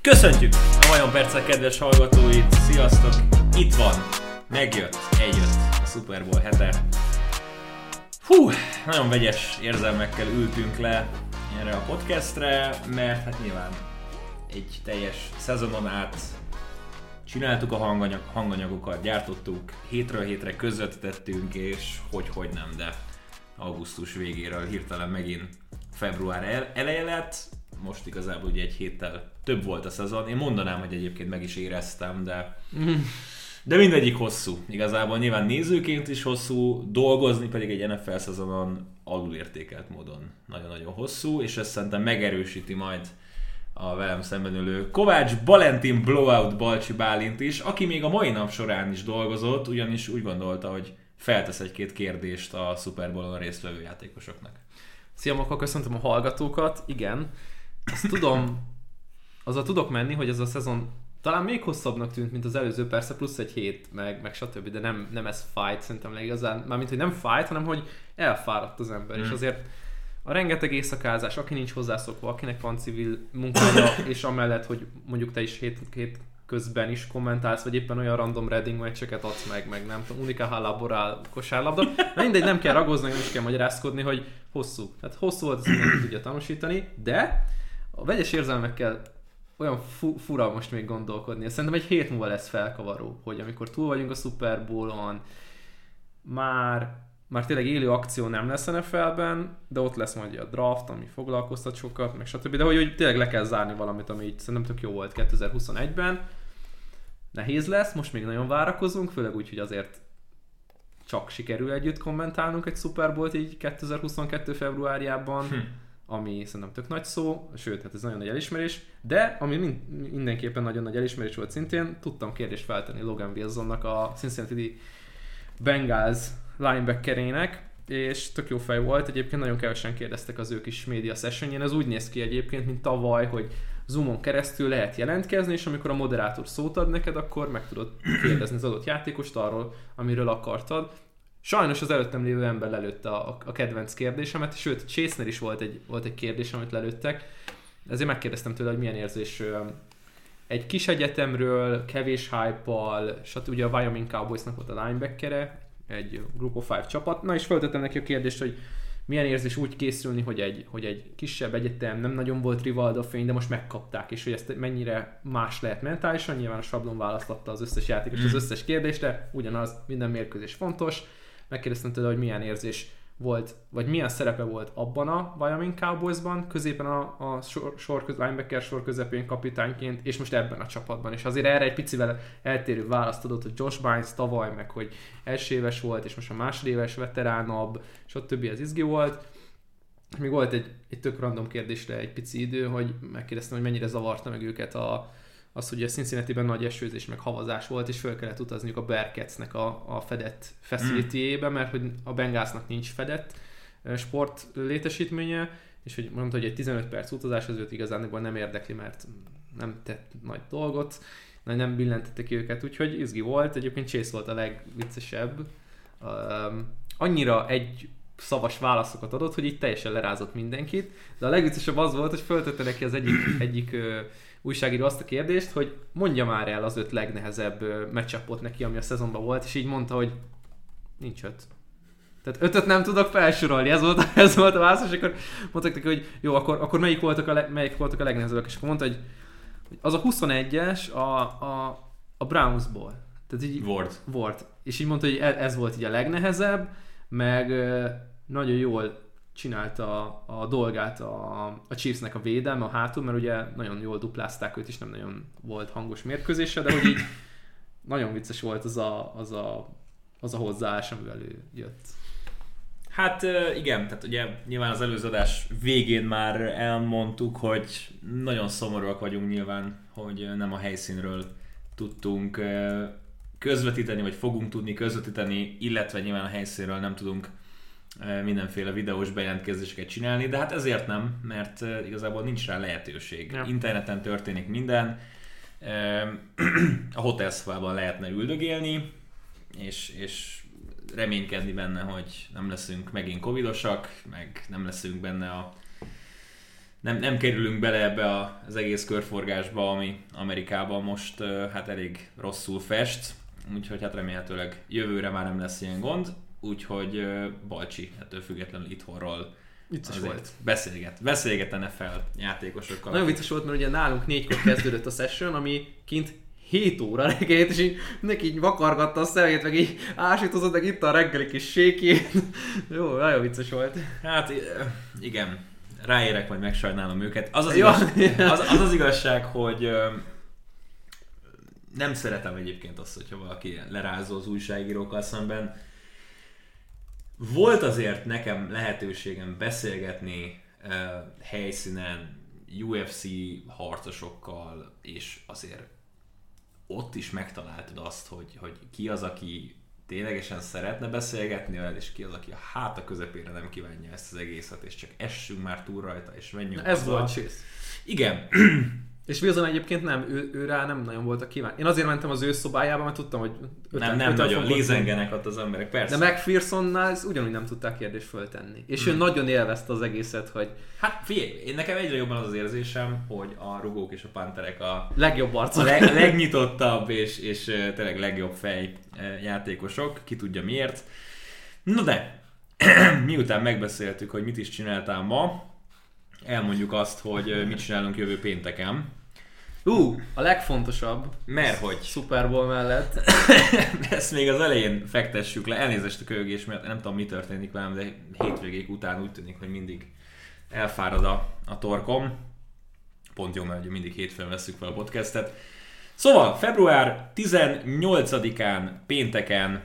Köszöntjük a Vajon Percek kedves hallgatóit, sziasztok! Itt van, megjött, eljött a Super Bowl hete. Hú, nagyon vegyes érzelmekkel ültünk le erre a podcastre, mert hát nyilván egy teljes szezonon át csináltuk a hanganyag, hanganyagokat, gyártottuk, hétről hétre közvetítettünk, és hogy hogy nem, de augusztus végéről hirtelen megint február el, eleje lett, most igazából ugye egy héttel több volt a szezon. Én mondanám, hogy egyébként meg is éreztem, de de mindegyik hosszú. Igazából nyilván nézőként is hosszú, dolgozni pedig egy NFL szezonon alulértékelt módon nagyon-nagyon hosszú, és ezt szerintem megerősíti majd a velem szemben ülő Kovács Balentin Blowout Balcsi Bálint is, aki még a mai nap során is dolgozott, ugyanis úgy gondolta, hogy feltesz egy-két kérdést a Super Bowl-on résztvevő játékosoknak. Szia Maka, köszöntöm a hallgatókat. Igen, azt tudom, azzal tudok menni, hogy ez a szezon talán még hosszabbnak tűnt, mint az előző, persze plusz egy hét, meg, meg stb., de nem, nem ez fájt szerintem igazán, mármint, hogy nem fájt, hanem hogy elfáradt az ember, mm. és hmm. azért a rengeteg éjszakázás, aki nincs hozzászokva, akinek van civil munkája, és amellett, hogy mondjuk te is hét, hét közben is kommentálsz, vagy éppen olyan random reading meccseket adsz meg, meg nem tudom, Unika Halaborál kosárlabda. Na mindegy, nem kell ragozni, nem is kell magyarázkodni, hogy hosszú. Tehát hosszú volt, ezt tudja tanúsítani, de a vegyes érzelmekkel olyan fu- fura most még gondolkodni. Szerintem egy hét múlva lesz felkavaró, hogy amikor túl vagyunk a Super Bowl-on, már, már tényleg élő akció nem lesz NFL-ben, de ott lesz majd a draft, ami foglalkoztat sokat, meg stb. De hogy, hogy tényleg le kell zárni valamit, ami így szerintem tök jó volt 2021-ben. Nehéz lesz, most még nagyon várakozunk, főleg úgy, hogy azért csak sikerül együtt kommentálnunk egy Super Bowl-t így 2022. februárjában. Hm ami szerintem tök nagy szó, sőt, hát ez nagyon nagy elismerés, de ami mindenképpen nagyon nagy elismerés volt szintén, tudtam kérdést feltenni Logan Wilsonnak, a Cincinnati Bengals linebackerének, és tök jó fej volt, egyébként nagyon kevesen kérdeztek az ő kis média sessionjén, ez úgy néz ki egyébként, mint tavaly, hogy Zoomon keresztül lehet jelentkezni, és amikor a moderátor szót ad neked, akkor meg tudod kérdezni az adott játékost arról, amiről akartad. Sajnos az előttem lévő ember lelőtte a, a kedvenc kérdésemet, sőt, Chase-nél is volt egy, volt egy kérdés, amit lelőttek. Ezért megkérdeztem tőle, hogy milyen érzés egy kis egyetemről, kevés hype-al, stb. Ugye a Wyoming Cowboysnak volt a linebackere, egy Group of Five csapat. Na és feltettem neki a kérdést, hogy milyen érzés úgy készülni, hogy egy, hogy egy kisebb egyetem, nem nagyon volt Rivalda fény, de most megkapták, és hogy ezt mennyire más lehet mentálisan. Nyilván a sablon választotta az összes játékos az mm. összes kérdésre, ugyanaz, minden mérkőzés fontos megkérdeztem tőle, hogy milyen érzés volt, vagy milyen szerepe volt abban a Wyoming Cowboysban, középen a, a sor, sor, linebacker sor közepén kapitányként, és most ebben a csapatban. És azért erre egy picivel eltérő választ adott, hogy Josh Bynes tavaly, meg hogy első éves volt, és most a másodéves veteránabb, és ott többi az izgi volt. Még volt egy, egy tök random kérdésre egy pici idő, hogy megkérdeztem, hogy mennyire zavarta meg őket a, az, hogy a Cincinnati-ben nagy esőzés, meg havazás volt, és föl kellett utazniuk a Bearcatsnek a, a fedett facility mert hogy a Bengalsnak nincs fedett sport létesítménye, és hogy mondta, hogy egy 15 perc utazás az őt igazán nem érdekli, mert nem tett nagy dolgot, nem billentette ki őket, úgyhogy izgi volt, egyébként Chase volt a legviccesebb. Um, annyira egy szavas válaszokat adott, hogy így teljesen lerázott mindenkit, de a legviccesebb az volt, hogy föltette neki az egyik, egyik újságíró azt a kérdést, hogy mondja már el az öt legnehezebb meccsapot neki, ami a szezonban volt, és így mondta, hogy nincs öt. Tehát ötöt nem tudok felsorolni, ez volt, ez volt a válasz, és akkor mondtak neki, hogy jó, akkor, akkor melyik, voltak a le, melyik voltak a legnehezebbek, és akkor mondta, hogy, az a 21-es a, a, a Brownsból. Tehát így, volt. Volt. És így mondta, hogy e, ez volt így a legnehezebb, meg nagyon jól csinálta a, dolgát a, a Chiefsnek a védelme a hátul, mert ugye nagyon jól duplázták őt, és nem nagyon volt hangos mérkőzése, de hogy így nagyon vicces volt az a, az a, az a hozzáállás, amivel ő jött. Hát igen, tehát ugye nyilván az előző adás végén már elmondtuk, hogy nagyon szomorúak vagyunk nyilván, hogy nem a helyszínről tudtunk közvetíteni, vagy fogunk tudni közvetíteni, illetve nyilván a helyszínről nem tudunk mindenféle videós bejelentkezéseket csinálni, de hát ezért nem, mert igazából nincs rá lehetőség. Ja. Interneten történik minden, a Hotel Szfában lehetne üldögélni, és, és reménykedni benne, hogy nem leszünk megint covidosak, meg nem leszünk benne a nem, nem kerülünk bele ebbe a, az egész körforgásba, ami Amerikában most hát elég rosszul fest, úgyhogy hát remélhetőleg jövőre már nem lesz ilyen gond, úgyhogy Balcsi ettől függetlenül itthonról Vicces volt. Beszélget, beszélgetene fel játékosokkal. Nagyon vicces volt, mert ugye nálunk négykor kezdődött a session, ami kint 7 óra reggel, és így neki így vakargatta a szemét, meg így ásítozott, meg itt a reggeli kis sékét. Jó, nagyon vicces volt. Hát igen, ráérek, vagy megsajnálom őket. Az az, igaz, az, az, az igazság, hogy nem szeretem egyébként azt, hogyha valaki lerázó az újságírókkal szemben. Volt azért nekem lehetőségem beszélgetni uh, helyszínen UFC harcosokkal, és azért ott is megtaláltad azt, hogy, hogy ki az, aki ténylegesen szeretne beszélgetni veled, és ki az, aki a háta közepére nem kívánja ezt az egészet, és csak essünk már túl rajta, és menjünk. Ez volt. Igen. És Wilson egyébként nem, ő, ő rá nem nagyon volt a kíván. Én azért mentem az ő szobájába, mert tudtam, hogy öten, nem, nem öten nagyon lézengenek ott az emberek, persze. De McPhersonnál ez ugyanúgy nem tudták kérdést föltenni. És hmm. ő nagyon élvezte az egészet, hogy... Hát figyelj, én nekem egyre jobban az az érzésem, hogy a rugók és a panterek a legjobb arcok. A leg, legnyitottabb és, és tényleg legjobb fej játékosok, ki tudja miért. No de, miután megbeszéltük, hogy mit is csináltál ma, elmondjuk azt, hogy mit csinálunk jövő pénteken. Ú, a legfontosabb. Mert hogy? Super Bowl mellett. Ezt még az elején fektessük le. Elnézést a kölgés, mert nem tudom mi történik velem, de hétvégék után úgy tűnik, hogy mindig elfárad a, a torkom. Pont jó, mert mindig hétfőn veszük fel a podcastet. Szóval, február 18-án, pénteken,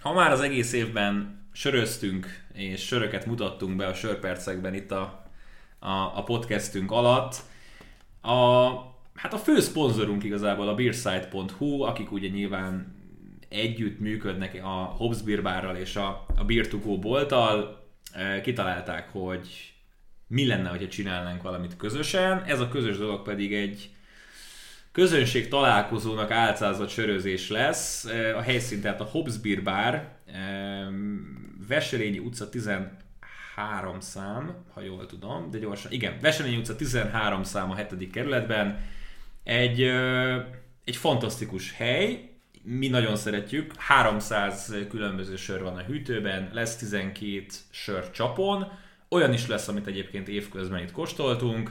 ha már az egész évben söröztünk, és söröket mutattunk be a sörpercekben itt a, a, a podcastünk alatt, a, hát a fő szponzorunk igazából a beersite.hu, akik ugye nyilván együtt működnek a Hobbs Beer Barral és a, a Beer to Go bolttal, e, kitalálták, hogy mi lenne, hogyha csinálnánk valamit közösen. Ez a közös dolog pedig egy közönség találkozónak álcázott sörözés lesz. E, a helyszín tehát a Hobbs Beer Bar, e, Veselényi utca 13 szám, ha jól tudom, de gyorsan, igen, Veselényi utca 13 szám a 7. kerületben. Egy, egy fantasztikus hely, mi nagyon szeretjük, 300 különböző sör van a hűtőben, lesz 12 sör csapon, olyan is lesz, amit egyébként évközben itt kóstoltunk,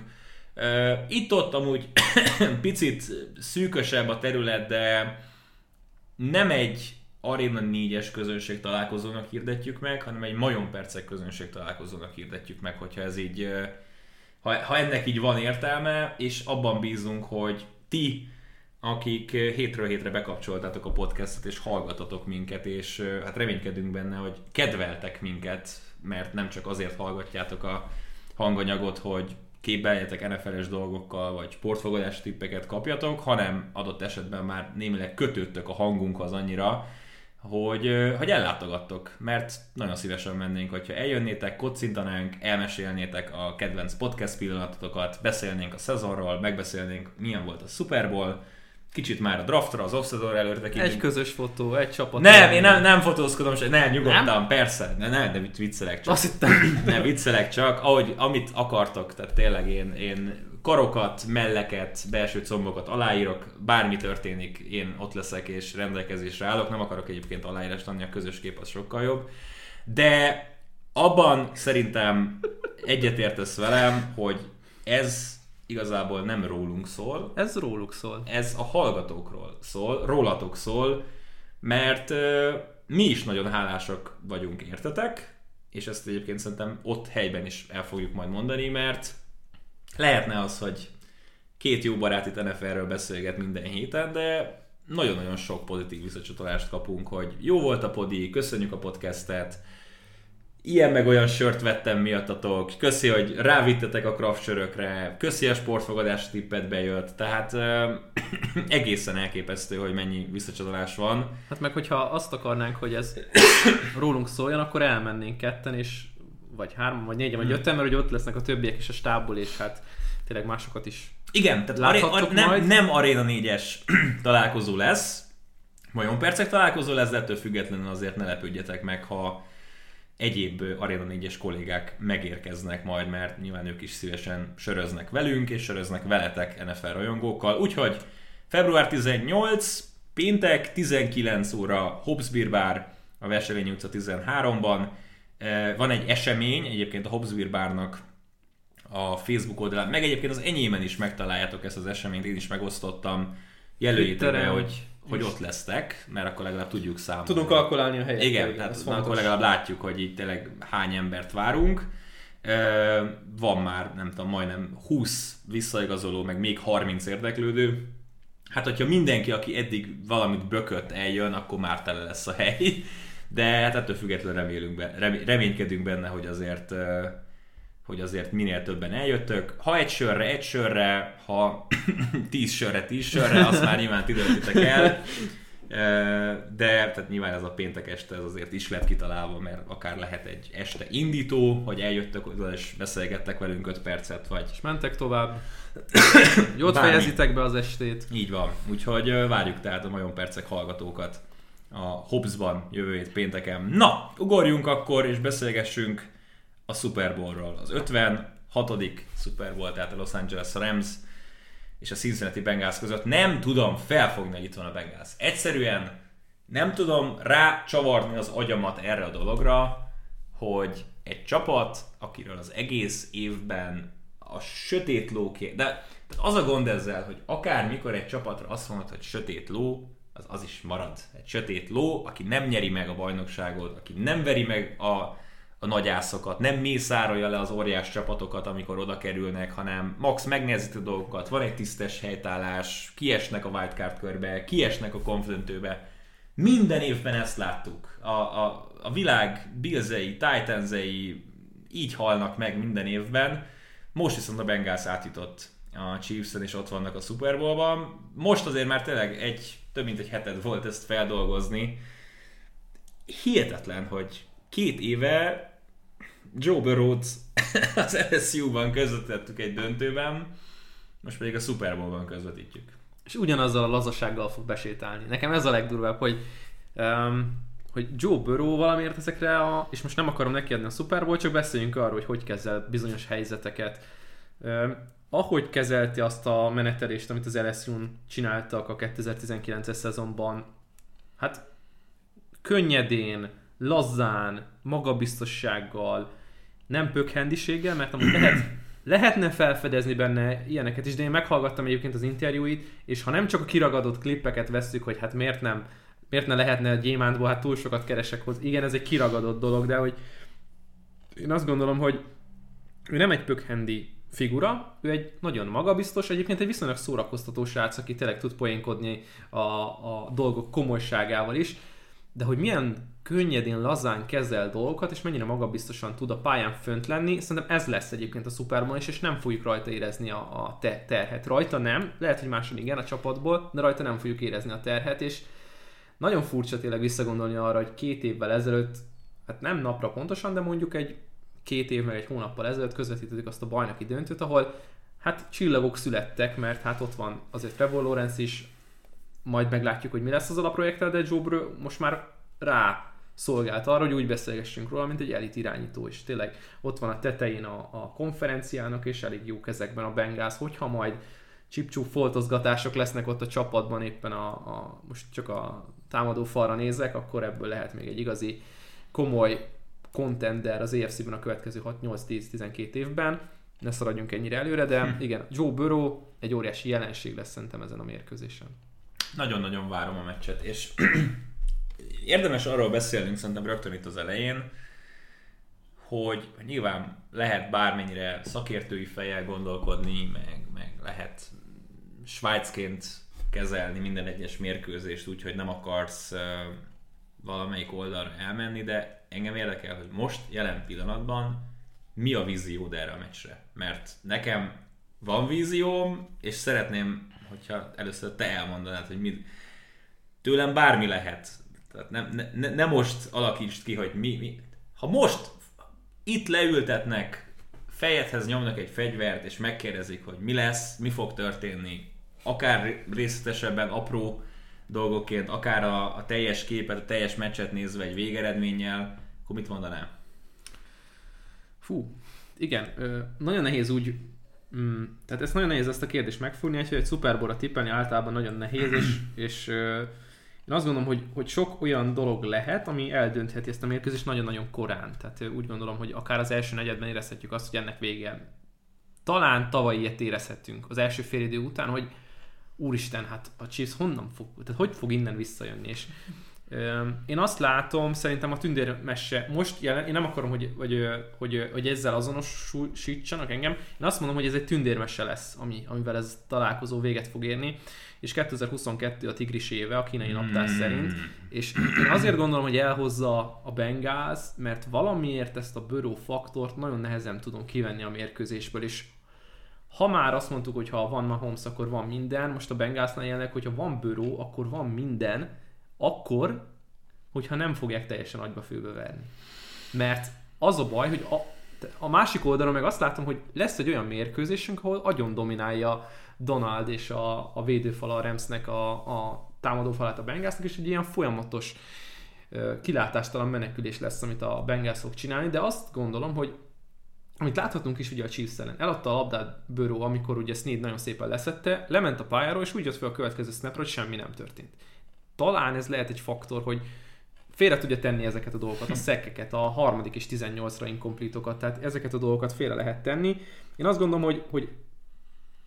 itt-ott amúgy picit szűkösebb a terület, de nem egy Arena 4-es közönség találkozónak hirdetjük meg, hanem egy Majon Percek közönség találkozónak hirdetjük meg, hogyha ez így, ha, ha ennek így van értelme, és abban bízunk, hogy ti, akik hétről hétre bekapcsoltátok a podcastot, és hallgatatok minket, és hát reménykedünk benne, hogy kedveltek minket, mert nem csak azért hallgatjátok a hanganyagot, hogy képeljetek NFL-es dolgokkal, vagy sportfogadás tippeket kapjatok, hanem adott esetben már némileg kötődtök a hangunkhoz annyira, hogy, hogy ellátogattok, mert nagyon szívesen mennénk, hogyha eljönnétek, kocintanánk, elmesélnétek a kedvenc podcast pillanatotokat, beszélnénk a szezonról, megbeszélnénk, milyen volt a Super Bowl, kicsit már a draftra, az off előtt Egy közös fotó, egy csapat. Nem, én nem, nem fotózkodom, se, ne, nyugodtan, nem? persze, ne, ne, de viccelek csak. Azt hittem. Ne, viccelek csak, ahogy, amit akartok, tehát tényleg én, én karokat, melleket, belső combokat aláírok, bármi történik, én ott leszek és rendelkezésre állok, nem akarok egyébként aláírást adni, a közös kép az sokkal jobb. De abban szerintem egyetértesz velem, hogy ez igazából nem rólunk szól. Ez róluk szól. Ez a hallgatókról szól, rólatok szól, mert mi is nagyon hálásak vagyunk értetek, és ezt egyébként szerintem ott helyben is el fogjuk majd mondani, mert lehetne az, hogy két jó barát itt NFL-ről beszélget minden héten, de nagyon-nagyon sok pozitív visszacsatolást kapunk, hogy jó volt a podi, köszönjük a podcastet, ilyen meg olyan sört vettem miattatok, köszi, hogy rávittetek a craft sörökre, köszi a sportfogadás tippet bejött, tehát euh, egészen elképesztő, hogy mennyi visszacsatolás van. Hát meg hogyha azt akarnánk, hogy ez rólunk szóljon, akkor elmennénk ketten, és vagy hárman, vagy négyen, vagy hmm. öten, mert hogy ott lesznek a többiek is a stábból, és hát tényleg másokat is Igen, tehát aré, ar, nem, nem Arena 4-es találkozó lesz, Vajon percek találkozó lesz, de ettől függetlenül azért ne lepődjetek meg, ha egyéb Arena 4-es kollégák megérkeznek majd, mert nyilván ők is szívesen söröznek velünk, és söröznek veletek NFL rajongókkal. Úgyhogy február 18, péntek, 19 óra Hobbs Beer Bar, a Veselény utca 13-ban. Van egy esemény, egyébként a Hobbs Beer Barnak a Facebook oldalán, meg egyébként az enyémen is megtaláljátok ezt az eseményt, én is megosztottam. Jelöljétek be, hogy hogy ott lesztek, mert akkor legalább tudjuk számolni. Tudunk kalkulálni a helyet. Igen, tehát akkor legalább látjuk, hogy itt tényleg hány embert várunk. Van már, nem tudom, majdnem 20 visszaigazoló, meg még 30 érdeklődő. Hát, hogyha mindenki, aki eddig valamit bökött eljön, akkor már tele lesz a hely. De hát ettől függetlenül remélünk be, reménykedünk benne, hogy azért hogy azért minél többen eljöttök. Ha egy sörre, egy sörre, ha tíz sörre, tíz sörre, azt már nyilván ti el. De tehát nyilván ez a péntek este ez azért is lett kitalálva, mert akár lehet egy este indító, hogy eljöttök oda és beszélgettek velünk 5 percet, vagy... És mentek tovább. Jót Bármi. fejezitek be az estét. Így van. Úgyhogy várjuk tehát a Majon Percek hallgatókat a Hobbsban jövő hét pénteken. Na, ugorjunk akkor és beszélgessünk a Super Bowlról. Az 56. Super Bowl, tehát a Los Angeles Rams és a Cincinnati Bengals között. Nem tudom felfogni, hogy itt van a Bengals. Egyszerűen nem tudom rácsavarni az agyamat erre a dologra, hogy egy csapat, akiről az egész évben a sötét ló. De az a gond ezzel, hogy akár mikor egy csapatra azt mondod, hogy sötét ló, az az is marad. Egy sötét ló, aki nem nyeri meg a bajnokságot, aki nem veri meg a a nagyászokat, nem mészárolja le az óriás csapatokat, amikor oda kerülnek, hanem max megnehezíti a dolgokat, van egy tisztes helytállás, kiesnek a wildcard körbe, kiesnek a konfrontőbe. Minden évben ezt láttuk. A, a, a világ Billsei, Titansei így halnak meg minden évben. Most viszont a Bengals átjutott a chiefs és ott vannak a Super Bowl-ban. Most azért már tényleg egy, több mint egy heted volt ezt feldolgozni. Hihetetlen, hogy két éve Joe Burrow-t az LSU-ban közvetítettük egy döntőben, most pedig a Super Bowl-ban közvetítjük. És ugyanazzal a lazasággal fog besétálni. Nekem ez a legdurvább, hogy um, hogy Joe Burrow valamiért ezekre a, és most nem akarom neki adni a Super Bowl, csak beszéljünk arról, hogy hogy kezel bizonyos helyzeteket. Um, ahogy kezelti azt a menetelést, amit az LSU-n csináltak a 2019-es szezonban, hát könnyedén, lazzán, magabiztossággal, nem pökhendiséggel, mert amúgy lehet, lehetne felfedezni benne ilyeneket is, de én meghallgattam egyébként az interjúit, és ha nem csak a kiragadott klippeket vesszük, hogy hát miért nem, miért ne lehetne a gyémántból, hát túl sokat keresek hozzá. Igen, ez egy kiragadott dolog, de hogy én azt gondolom, hogy ő nem egy pökhendi figura, ő egy nagyon magabiztos, egyébként egy viszonylag szórakoztató srác, aki tényleg tud poénkodni a, a dolgok komolyságával is, de hogy milyen könnyedén, lazán kezel dolgokat, és mennyire magabiztosan tud a pályán fönt lenni, szerintem ez lesz egyébként a Superman is, és nem fogjuk rajta érezni a, a te, terhet. Rajta nem, lehet, hogy máson igen a csapatból, de rajta nem fogjuk érezni a terhet, és nagyon furcsa tényleg visszagondolni arra, hogy két évvel ezelőtt, hát nem napra pontosan, de mondjuk egy két év meg egy hónappal ezelőtt közvetítettük azt a bajnoki döntőt, ahol hát csillagok születtek, mert hát ott van azért Trevor Lawrence is, majd meglátjuk, hogy mi lesz az a projekttel, de Joe Burrow most már rá szolgált arra, hogy úgy beszélgessünk róla, mint egy elit irányító, és tényleg ott van a tetején a, a konferenciának, és elég jó kezekben a Bengals, hogyha majd csipcsú foltozgatások lesznek ott a csapatban, éppen a, a, most csak a támadó falra nézek, akkor ebből lehet még egy igazi komoly contender az EFC-ben a következő 6-8-10-12 évben. Ne szaradjunk ennyire előre, de hm. igen, Joe Burrow egy óriási jelenség lesz szerintem ezen a mérkőzésen. Nagyon-nagyon várom a meccset, és érdemes arról beszélnünk szerintem rögtön itt az elején, hogy nyilván lehet bármennyire szakértői fejjel gondolkodni, meg, meg lehet Svájcként kezelni minden egyes mérkőzést úgy, hogy nem akarsz uh, valamelyik oldalra elmenni, de engem érdekel, hogy most, jelen pillanatban mi a víziód erre a meccsre. Mert nekem van vízióm, és szeretném, hogyha először te elmondanád, hogy mi, tőlem bármi lehet. Tehát nem, ne, ne most alakítsd ki, hogy mi, mi. Ha most itt leültetnek, fejedhez nyomnak egy fegyvert, és megkérdezik, hogy mi lesz, mi fog történni, akár részletesebben, apró dolgokként, akár a, a teljes képet, a teljes meccset nézve egy végeredménnyel, akkor mit mondanál? Fú, igen, ö, nagyon nehéz úgy, mm, tehát ez nagyon nehéz ezt a kérdést megfogni, hogy egy szuperbora tippelni általában nagyon nehéz, és, és ö, én azt gondolom, hogy, hogy sok olyan dolog lehet, ami eldöntheti ezt a mérkőzést nagyon-nagyon korán. Tehát úgy gondolom, hogy akár az első negyedben érezhetjük azt, hogy ennek vége. Talán tavaly ilyet érezhetünk az első fél idő után, hogy úristen, hát a Chiefs honnan fog, tehát hogy fog innen visszajönni, és én azt látom, szerintem a tündérmesse most jelen, én nem akarom, hogy, hogy, hogy, hogy ezzel azonosítsanak engem, én azt mondom, hogy ez egy tündérmesse lesz, ami, amivel ez találkozó véget fog érni, és 2022 a tigris éve a kínai naptár hmm. szerint, és én azért gondolom, hogy elhozza a Bengals, mert valamiért ezt a bőró faktort nagyon nehezen tudom kivenni a mérkőzésből, és ha már azt mondtuk, hogy ha van Mahomes, akkor van minden, most a Bengalsnál jelenleg, hogyha van bőró, akkor van minden, akkor, hogyha nem fogják teljesen agyba főbe verni. Mert az a baj, hogy a, a másik oldalon meg azt látom, hogy lesz egy olyan mérkőzésünk, ahol agyon dominálja Donald és a, a védőfal a Remsnek a, a támadófalát a Bengalsnak, és egy ilyen folyamatos kilátástalan menekülés lesz, amit a Bengals csinálni, de azt gondolom, hogy amit láthatunk is ugye a Chiefs ellen. Eladta a labdát Burrow, amikor ugye Snead nagyon szépen leszette, lement a pályáról, és úgy jött fel a következő snapra, hogy semmi nem történt. Talán ez lehet egy faktor, hogy félre tudja tenni ezeket a dolgokat, a szekkeket, a harmadik és 18-ra inkomplítokat, tehát ezeket a dolgokat félre lehet tenni. Én azt gondolom, hogy, hogy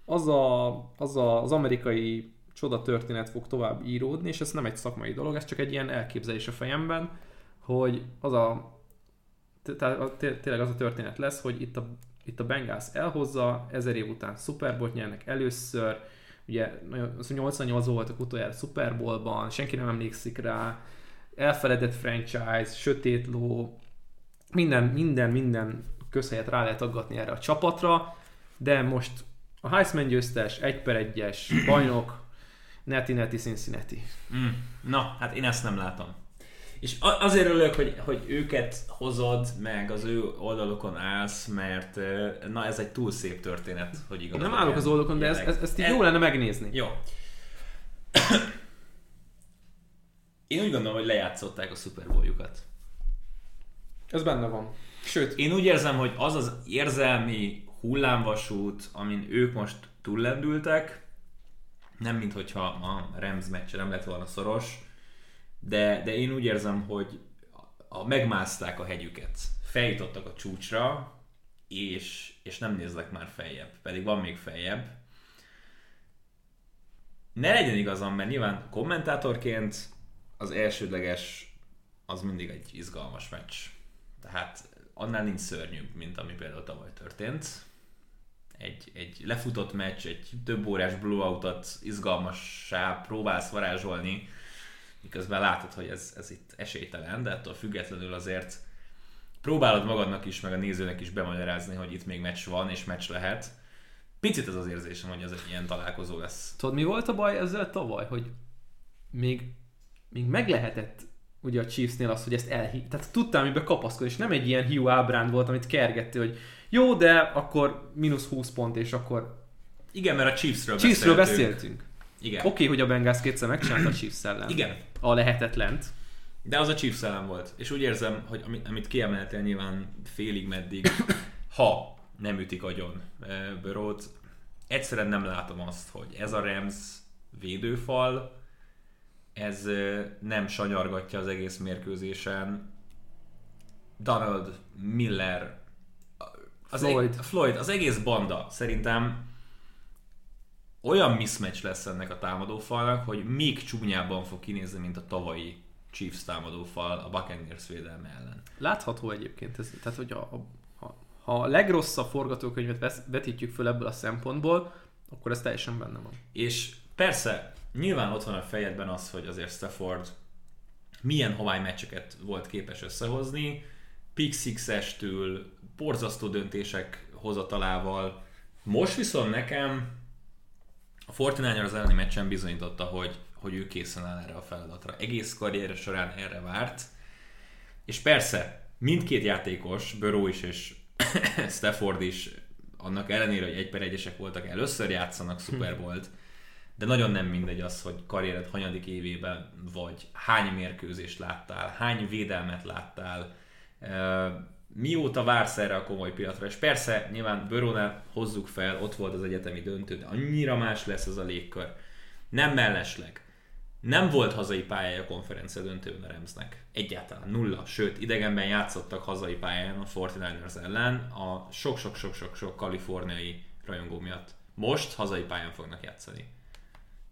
az, a, az a, az amerikai csoda történet fog tovább íródni, és ez nem egy szakmai dolog, ez csak egy ilyen elképzelés a fejemben, hogy az a tehát tényleg az a történet lesz, hogy itt a, itt a Bengals elhozza, ezer év után Super Bowl nyernek először, ugye 88 voltak utoljára Super Bowlban, senki nem emlékszik rá, elfeledett franchise, sötét ló, minden, minden, minden közhelyet rá lehet aggatni erre a csapatra, de most a Heisman győztes, egy per egyes, bajnok, Neti Neti Cincinnati. Mm. Na, hát én ezt nem látom. És azért örülök, hogy, hogy őket hozod, meg az ő oldalukon állsz, mert na ez egy túl szép történet, hogy igaz. Nem állok az oldalukon, de ez, ez, ezt így ez, jó lenne megnézni. Jó. Én úgy gondolom, hogy lejátszották a Super Bowl-jukat. Ez benne van. Sőt. Én úgy érzem, hogy az az érzelmi hullámvasút, amin ők most túllendültek, nem mint hogyha a Rams meccse nem lett volna szoros, de, de én úgy érzem, hogy a, megmászták a hegyüket, feljutottak a csúcsra, és, és nem néznek már feljebb, pedig van még feljebb. Ne legyen igazam, mert nyilván kommentátorként az elsődleges az mindig egy izgalmas meccs. Tehát annál nincs szörnyűbb, mint ami például tavaly történt. Egy, egy lefutott meccs, egy több órás blowoutot izgalmassá próbálsz varázsolni, miközben látod, hogy ez, ez itt esélytelen, de ettől függetlenül azért próbálod magadnak is, meg a nézőnek is bemagyarázni, hogy itt még meccs van, és meccs lehet. Picit ez az érzésem, hogy ez egy ilyen találkozó lesz. Tudod, mi volt a baj ezzel tavaly? Hogy még, még meg lehetett ugye a Chiefsnél az, hogy ezt elhí... Tehát tudtam, miben kapaszkodni, és nem egy ilyen hiú ábránd volt, amit kergette, hogy jó, de akkor mínusz 20 pont, és akkor... Igen, mert a Chiefsről, Chiefsről beszéltünk. beszéltünk. Igen. Oké, okay, hogy a Bengals kétszer megcsinálta a Chiefs ellen. Igen. A lehetetlent. De az a Chiefs ellen volt. És úgy érzem, hogy amit kiemeltél nyilván félig meddig, ha nem ütik agyon eh, Börót, egyszerűen nem látom azt, hogy ez a Rams védőfal, ez eh, nem sanyargatja az egész mérkőzésen. Donald, Miller, az Floyd. Eg- Floyd, az egész banda szerintem olyan mismatch lesz ennek a támadófalnak, hogy még csúnyábban fog kinézni, mint a tavalyi Chiefs támadófal a Buccaneers védelme ellen. Látható egyébként ez, tehát hogy a, a, ha, ha a legrosszabb forgatókönyvet vetítjük föl ebből a szempontból, akkor ez teljesen benne van. És persze, nyilván ott van a fejedben az, hogy azért Stafford milyen meccseket volt képes összehozni, pick six-estől, borzasztó döntések hozatalával. Most viszont nekem a 49 az elleni meccsen bizonyította, hogy, hogy ő készen áll erre a feladatra. Egész karrierje során erre várt. És persze, mindkét játékos, Burrow is és Stafford is, annak ellenére, hogy egy per egyesek voltak, először játszanak Super Bowl-t, de nagyon nem mindegy az, hogy karriered hanyadik évében vagy, hány mérkőzést láttál, hány védelmet láttál, mióta vársz erre a komoly piatra, és persze nyilván Börónál hozzuk fel, ott volt az egyetemi döntő, de annyira más lesz ez a légkör. Nem mellesleg. Nem volt hazai pályája a konferencia döntőn a Remsnek. Egyáltalán nulla. Sőt, idegenben játszottak hazai pályán a 49ers ellen a sok-sok-sok-sok-sok kaliforniai rajongó miatt. Most hazai pályán fognak játszani.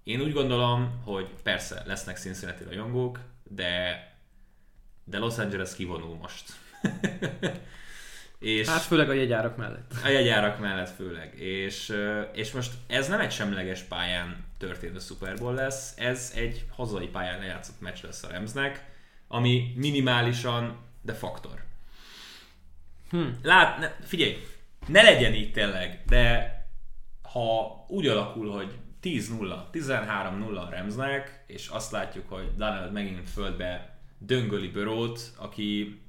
Én úgy gondolom, hogy persze lesznek Cincinnati rajongók, de, de Los Angeles kivonul most. és hát főleg a jegyárak mellett. A jegyárak mellett főleg. És, és most ez nem egy semleges pályán történő Super Bowl lesz, ez egy hazai pályán lejátszott meccs lesz a Remsnek, ami minimálisan, de faktor. Hm. Lát, ne, figyelj, ne legyen így tényleg, de ha úgy alakul, hogy 10-0, 13-0 a Remsnek, és azt látjuk, hogy Donald megint földbe döngöli Börót, aki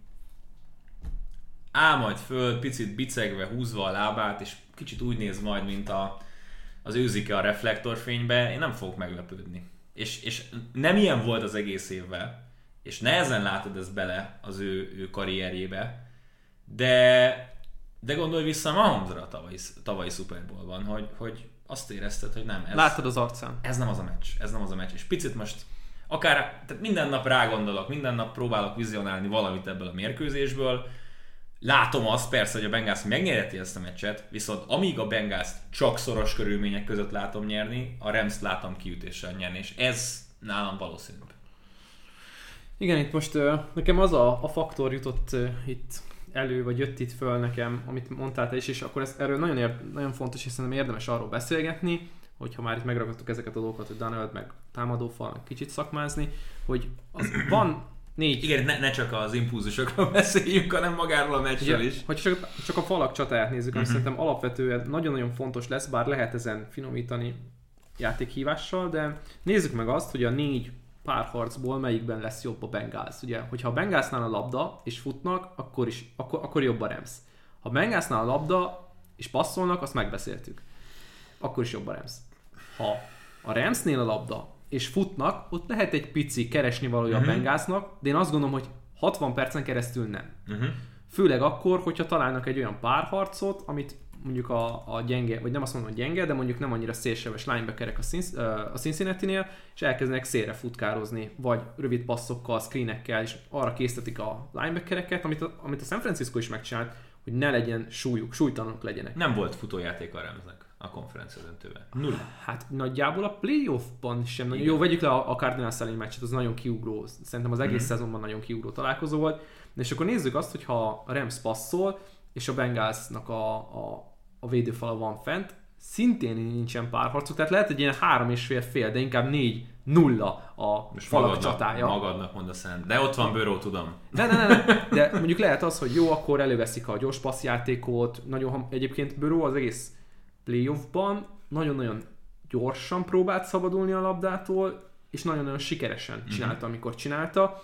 áll majd föl, picit bicegve, húzva a lábát, és kicsit úgy néz majd, mint a, az őzike a reflektorfénybe, én nem fogok meglepődni. És, és nem ilyen volt az egész évvel, és nehezen látod ezt bele az ő, ő karrierjébe, de de gondolj vissza Mahomesra a tavalyi, tavalyi Super Bowl-ban, hogy, hogy azt érezted, hogy nem. Ez, Láttad az arcán. Ez nem az a meccs, ez nem az a meccs. És picit most akár, tehát minden nap rágondolok, minden nap próbálok vizionálni valamit ebből a mérkőzésből, Látom azt persze, hogy a Bengals megnyerheti ezt a meccset, viszont amíg a Bengals csak szoros körülmények között látom nyerni, a Rams látom kiütéssel nyerni, és ez nálam valószínűbb. Igen, itt most nekem az a, a faktor jutott itt elő, vagy jött itt föl nekem, amit mondtál te is, és akkor ez, erről nagyon, ér, nagyon fontos, és szerintem érdemes arról beszélgetni, hogyha már itt megragadtuk ezeket a dolgokat, hogy Donald meg támadófal kicsit szakmázni, hogy az, van négy. Igen, ne, ne csak az impulzusokról beszéljünk, hanem magáról a meccsről is. Hogy csak, csak a falak csatáját nézzük, uh-huh. szerintem alapvetően nagyon-nagyon fontos lesz, bár lehet ezen finomítani játékhívással, de nézzük meg azt, hogy a négy párharcból melyikben lesz jobb a Bengals. Ugye, hogyha a Bengalsnál a labda és futnak, akkor, is, akkor, akkor jobb a Rams. Ha a Bengalsnál a labda és passzolnak, azt megbeszéltük. Akkor is jobb a Rams. Ha a Ramsnél a labda és futnak, ott lehet egy pici keresni valója uh-huh. a mhm. Bengalsnak, de én azt gondolom, hogy 60 percen keresztül nem. Uh-huh. Főleg akkor, hogyha találnak egy olyan párharcot, amit mondjuk a, a gyenge, vagy nem azt mondom, hogy gyenge, de mondjuk nem annyira szélsebes linebackerek a, Cin- a Cincinnati-nél, és elkezdenek szélre futkározni, vagy rövid passzokkal, screenekkel, és arra készítik a linebackereket, amit a, amit a San Francisco is megcsinált, hogy ne legyen súlyuk, súlytalanok legyenek. Nem volt futójáték a Ramsnek a konferencia döntőben. Nulla. Hát nagyjából a playoffban sem nagyon. Jó, vegyük le a, a Cardinals elleni meccset, az nagyon kiugró. Szerintem az egész mm. szezonban nagyon kiugró találkozó volt. És akkor nézzük azt, hogy ha a Rams passzol, és a Bengalsnak a, a a védőfala van fent, szintén nincsen párharcuk, tehát lehet egy ilyen három és fél fél, de inkább négy nulla a Most falak magadnak, csatája. Magadnak mond a szent. De ott van Bőró, tudom. Ne, ne, ne, ne, de mondjuk lehet az, hogy jó, akkor előveszik a gyors passzjátékot, nagyon, egyébként Bőró az egész playoffban nagyon-nagyon gyorsan próbált szabadulni a labdától, és nagyon-nagyon sikeresen mhm. csinálta, mm-hmm. amikor csinálta.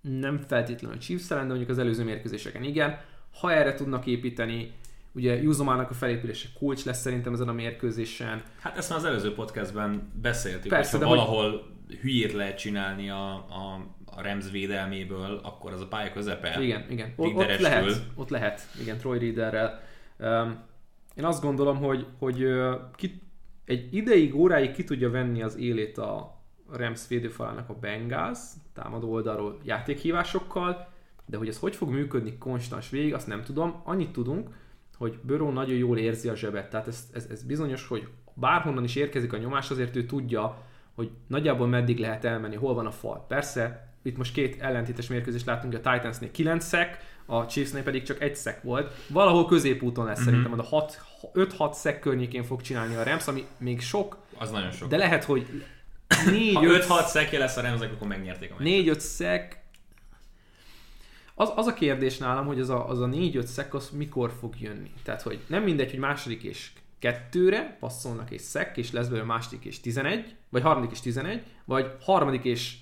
Nem feltétlenül a Chiefs de mondjuk az előző mérkőzéseken igen. Ha erre tudnak építeni, Ugye Juzomának a felépülése kulcs lesz szerintem ezen a mérkőzésen. Hát ezt már az előző podcastben beszéltük, Persze, hogy ha valahol hogy... hülyét lehet csinálni a, a, a Rams védelméből, akkor az a pálya közepe. Igen, igen. Ott, ott lehet, ott lehet, igen, Troy Readerrel. Um, én azt gondolom, hogy, hogy ki, egy ideig, óráig ki tudja venni az élét a Rams védőfalának a Bengals támadó oldalról játékhívásokkal, de hogy ez hogy fog működni konstans végig, azt nem tudom. Annyit tudunk, hogy Böró nagyon jól érzi a zsebet. Tehát ez, ez, ez bizonyos, hogy bárhonnan is érkezik a nyomás, azért ő tudja, hogy nagyjából meddig lehet elmenni, hol van a fal. Persze, itt most két ellentétes mérkőzést látunk, a Titansnél 9 szek, a Chiefsnél pedig csak egy szek volt. Valahol középúton lesz mm-hmm. szerintem, a 5-6 szek környékén fog csinálni a Rams, ami még sok. Az nagyon sok. De lehet, hogy 4 ha 5-6 szekje lesz a Ramsnek, akkor megnyerték a 4-5 szek, az, az a kérdés nálam, hogy az a, az a 4-5 szek az mikor fog jönni. Tehát, hogy nem mindegy, hogy második és kettőre passzolnak és szek, és lesz belőle második és 11, vagy harmadik és 11, vagy harmadik és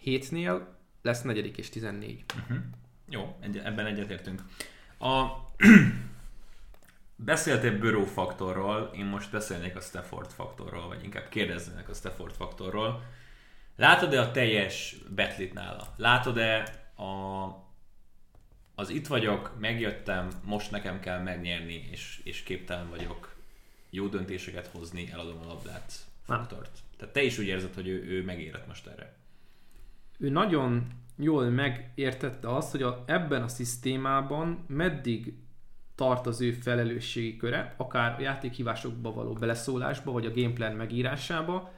hétnél lesz negyedik és 14. Uh-huh. Jó, egy, ebben egyetértünk. A, beszéltél Burrow faktorról, én most beszélnék a Stafford faktorról, vagy inkább kérdeznének a Stafford faktorról. Látod-e a teljes betlit nála? Látod-e a, az itt vagyok, megjöttem, most nekem kell megnyerni, és, és képtelen vagyok jó döntéseket hozni, eladom a labdát faktort? Tehát te is úgy érzed, hogy ő, ő megérett most erre? Ő nagyon jól megértette azt, hogy a, ebben a szisztémában meddig tart az ő felelősségi köre, akár a játékhívásokba való beleszólásba, vagy a gameplan megírásába,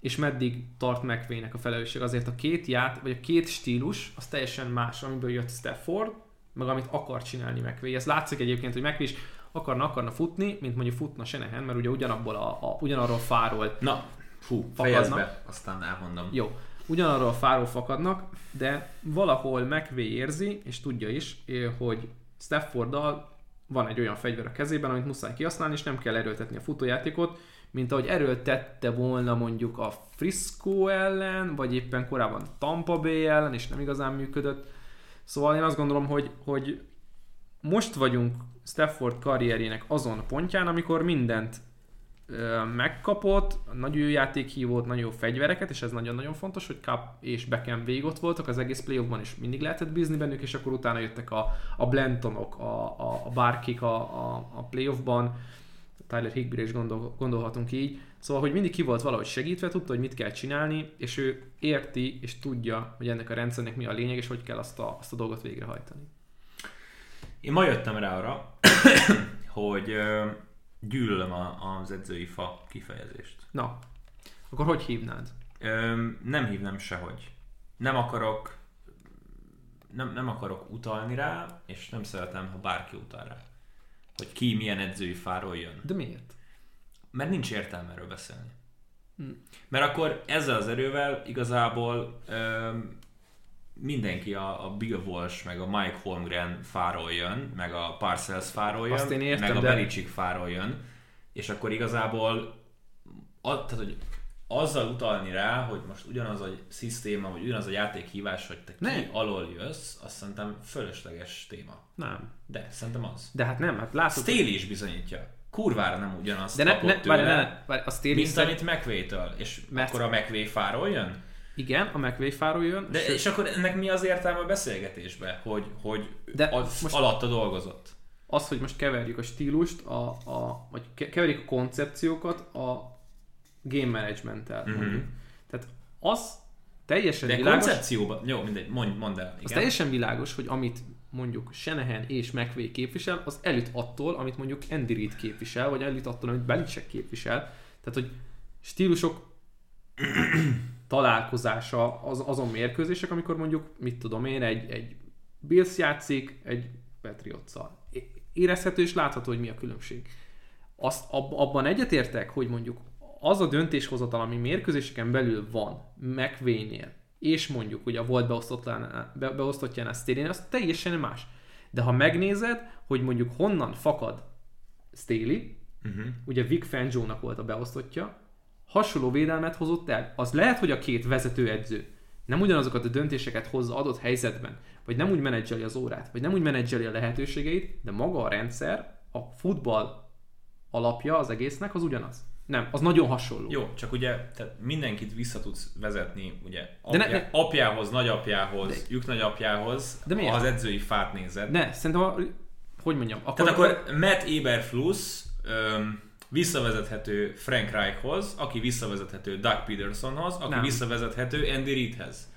és meddig tart McVay-nek a felelősség. Azért a két ját, vagy a két stílus, az teljesen más, amiből jött Stafford, meg amit akar csinálni McVay. Ez látszik egyébként, hogy McVay is akarna, akarna futni, mint mondjuk futna Senehen, mert ugye ugyanabból a, a ugyanarról fáról Na, fú, fejezd be, aztán elmondom. Jó, ugyanarról a fáról fakadnak, de valahol McVay érzi, és tudja is, hogy Stafforddal van egy olyan fegyver a kezében, amit muszáj kihasználni, és nem kell erőltetni a futójátékot, mint ahogy erőltette volna mondjuk a Frisco ellen, vagy éppen korábban Tampa Bay ellen, és nem igazán működött. Szóval én azt gondolom, hogy, hogy most vagyunk Stafford karrierjének azon pontján, amikor mindent megkapott, nagyon jó játékhívót, nagyon jó fegyvereket, és ez nagyon-nagyon fontos, hogy Cup és Beckham végig ott voltak az egész playoffban, és mindig lehetett bízni bennük, és akkor utána jöttek a, a Blentonok, a, a, a Barkik a, a, a playoffban, Tyler Higby is gondol, gondolhatunk így. Szóval, hogy mindig ki volt valahogy segítve, tudta, hogy mit kell csinálni, és ő érti és tudja, hogy ennek a rendszernek mi a lényeg, és hogy kell azt a, azt a dolgot végrehajtani. Én ma jöttem rá arra, hogy gyűlölöm a, az edzői fa kifejezést. Na, akkor hogy hívnád? Ö, nem hívnám sehogy. Nem akarok nem, nem akarok utalni rá, és nem szeretem, ha bárki utal rá. Hogy ki milyen edzői fáról jön. De miért? Mert nincs értelme erről beszélni. Hm. Mert akkor ezzel az erővel igazából ö, mindenki a, a Bill Walsh, meg a Mike Holmgren fáról jön, meg a Parcells fáról jön, Azt én értem, meg a de- Belichick fáról jön, és akkor igazából a, tehát, hogy azzal utalni rá, hogy most ugyanaz a szisztéma, vagy ugyanaz a játékhívás, hogy te ki Ne. alól jössz, azt szerintem fölösleges téma. Nem. De, szerintem az. De hát nem, hát látod. Staley is bizonyítja. Kurvára nem ugyanazt de ne, ne, tőle, várj, ne, várj, a Staley mint szerint- amit McVay-től. És Mert- akkor a McVay fáról jön? Igen, a McVay fáról jön. De, sőt, és akkor ennek mi az értelme a beszélgetésbe, hogy, hogy De az most- alatta dolgozott? az, hogy most keverjük a stílust, a, a, vagy ke- keverjük a koncepciókat a game management-tel. Mhm. mondjuk. Tehát az teljesen De világos, koncepcióban, jó, mindegy, mondd, mondd el. az Igen. teljesen világos, hogy amit mondjuk Shanahan és McVay képvisel, az előtt attól, amit mondjuk Andy Reid képvisel, vagy előtt attól, amit Belichick képvisel. Tehát, hogy stílusok találkozása az, azon mérkőzések, amikor mondjuk, mit tudom én, egy, egy Bills játszik egy patriots Érezhető és látható, hogy mi a különbség. Azt, ab, abban egyetértek, hogy mondjuk az a döntéshozatal, ami mérkőzéseken belül van, McVay-nél, és mondjuk ugye a volt beosztottjánál, be, beosztottjánál Staley-nél, az teljesen más. De ha megnézed, hogy mondjuk honnan fakad Staley, Uh-huh. ugye Vic Fangio-nak volt a beosztottja, hasonló védelmet hozott el. Az lehet, hogy a két vezetőedző nem ugyanazokat a döntéseket hozza adott helyzetben, vagy nem úgy menedzseli az órát, vagy nem úgy menedzseli a lehetőségeit, de maga a rendszer, a futball alapja az egésznek az ugyanaz. Nem, az nagyon hasonló. Jó, csak ugye tehát mindenkit vissza tudsz vezetni, ugye De ne- apja, ne- apjához, nagyapjához, de, nagyapjához, De miért? ha az edzői fát nézed. Ne, szerintem, a, hogy mondjam, akkor, Tehát akkor Matt Eberfluss öm, visszavezethető Frank Reichhoz, aki visszavezethető Doug Petersonhoz, aki Nem. visszavezethető Andy Reidhez.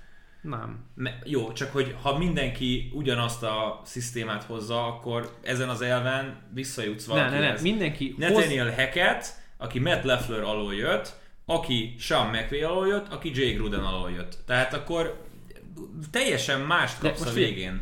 Nem. Me- jó, csak hogy ha mindenki ugyanazt a szisztémát hozza, akkor ezen az elven visszajutsz Ne, ne, ne, valakihez. mindenki hoz... Nathaniel Hackett, aki Matt LeFleur alól jött, aki Sean McVay alól jött, aki Jay Gruden alól jött. Tehát akkor teljesen mást kapsz a végén.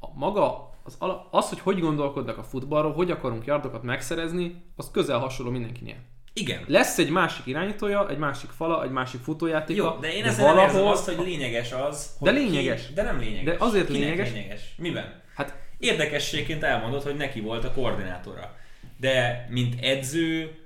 a maga, az, ala- az, hogy hogy gondolkodnak a futballról, hogy akarunk yardokat megszerezni, az közel hasonló mindenkinél. Igen. Lesz egy másik irányítója, egy másik fala, egy másik futójátéka. Jó, de én ezzel valahol... nem érzem azt, hogy lényeges az, De hogy lényeges. Ki... De nem lényeges. De azért Kinek lényeges. lényeges. Miben? Hát Érdekességként elmondod, hogy neki volt a koordinátora. De mint edző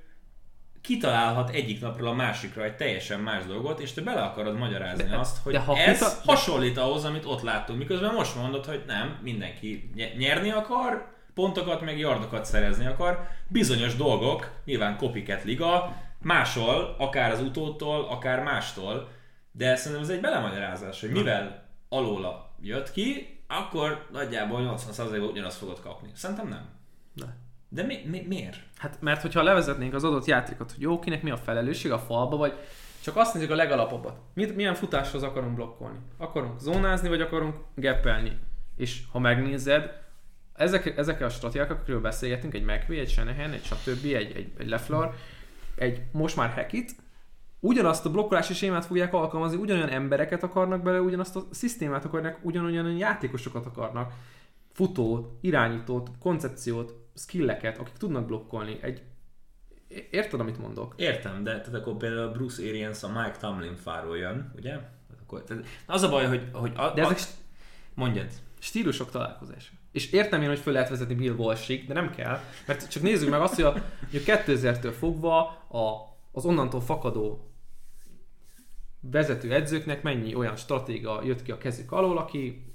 kitalálhat egyik napról a másikra egy teljesen más dolgot, és te bele akarod magyarázni De- azt, hogy de ha ez kita- hasonlít ahhoz, amit ott láttunk, miközben most mondod, hogy nem, mindenki ny- nyerni akar, pontokat meg yardokat szerezni akar. Bizonyos dolgok, nyilván copycat liga, máshol, akár az utótól, akár mástól, de szerintem ez egy belemagyarázás, hogy mivel alóla jött ki, akkor nagyjából 80%-ban ugyanazt fogod kapni. Szerintem nem. De mi, mi, miért? Hát mert hogyha levezetnénk az adott játékot, hogy jó, kinek mi a felelősség a falba, vagy csak azt nézzük a legalapabbat. Mit, milyen futáshoz akarunk blokkolni? Akarunk zónázni, vagy akarunk geppelni? És ha megnézed, ezek, ezek a stratégiák, akikről beszélgetünk, egy McVay, egy Shanahan, egy stb., egy, egy, egy Leflar, egy most már Hackit, ugyanazt a blokkolási sémát fogják alkalmazni, ugyanolyan embereket akarnak bele, ugyanazt a szisztémát akarnak, ugyanolyan játékosokat akarnak, futót, irányítót, koncepciót, skilleket, akik tudnak blokkolni. Egy... Érted, amit mondok? Értem, de tehát akkor például Bruce Arians a Mike Tomlin fáról jön, ugye? Tehát akkor, tehát az a baj, hogy, hogy a, De ezek a, mondjad. stílusok találkozása. És értem én, hogy föl lehet vezetni Bill Walshig, de nem kell, mert csak nézzük meg azt, hogy a, a 2000-től fogva a, az onnantól fakadó vezető edzőknek mennyi olyan stratéga jött ki a kezük alól, aki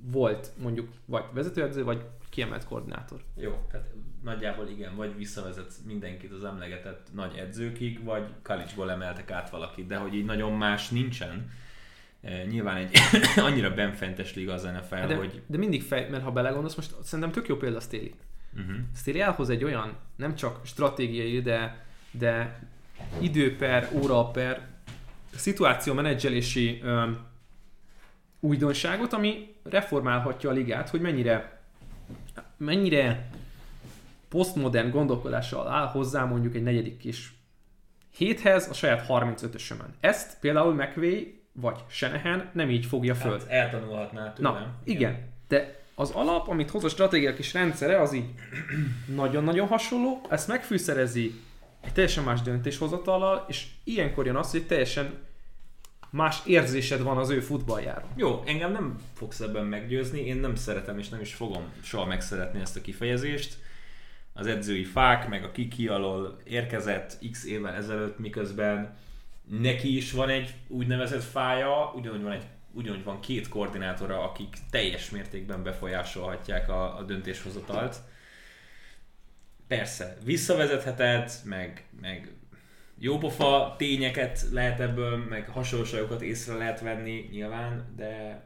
volt mondjuk vagy vezetőedző, vagy kiemelt koordinátor. Jó, tehát nagyjából igen, vagy visszavezet mindenkit az emlegetett nagy edzőkig, vagy college emeltek át valakit, de hogy így nagyon más nincsen. E, nyilván egy annyira benfentes liga az NFL, De, hogy... de mindig fej, mert ha belegondolsz, most szerintem tök jó példa a Staley. Uh-huh. Staley elhoz egy olyan, nem csak stratégiai, de, de idő per, óra per, szituáció menedzselési öm, újdonságot, ami reformálhatja a ligát, hogy mennyire mennyire posztmodern gondolkodással áll hozzá mondjuk egy negyedik kis héthez a saját 35-ösömön. Ezt például McVay vagy Shanahan nem így fogja föl. Hát eltanulhatná tőlem. Na, igen. De az alap, amit hoz a stratégia kis rendszere, az így nagyon-nagyon hasonló, ezt megfűszerezi egy teljesen más döntéshozatallal, és ilyenkor jön az, hogy teljesen más érzésed van az ő futballjáról. Jó, engem nem fogsz ebben meggyőzni, én nem szeretem és nem is fogom soha megszeretni ezt a kifejezést. Az edzői fák, meg a kiki alól érkezett x évvel ezelőtt, miközben neki is van egy úgynevezett fája, ugyanúgy van, egy, ugyanúgy van két koordinátora, akik teljes mértékben befolyásolhatják a, a döntéshozatalt. Persze, visszavezetheted, meg, meg jópofa tényeket lehet ebből, meg hasonlóságokat észre lehet venni nyilván, de,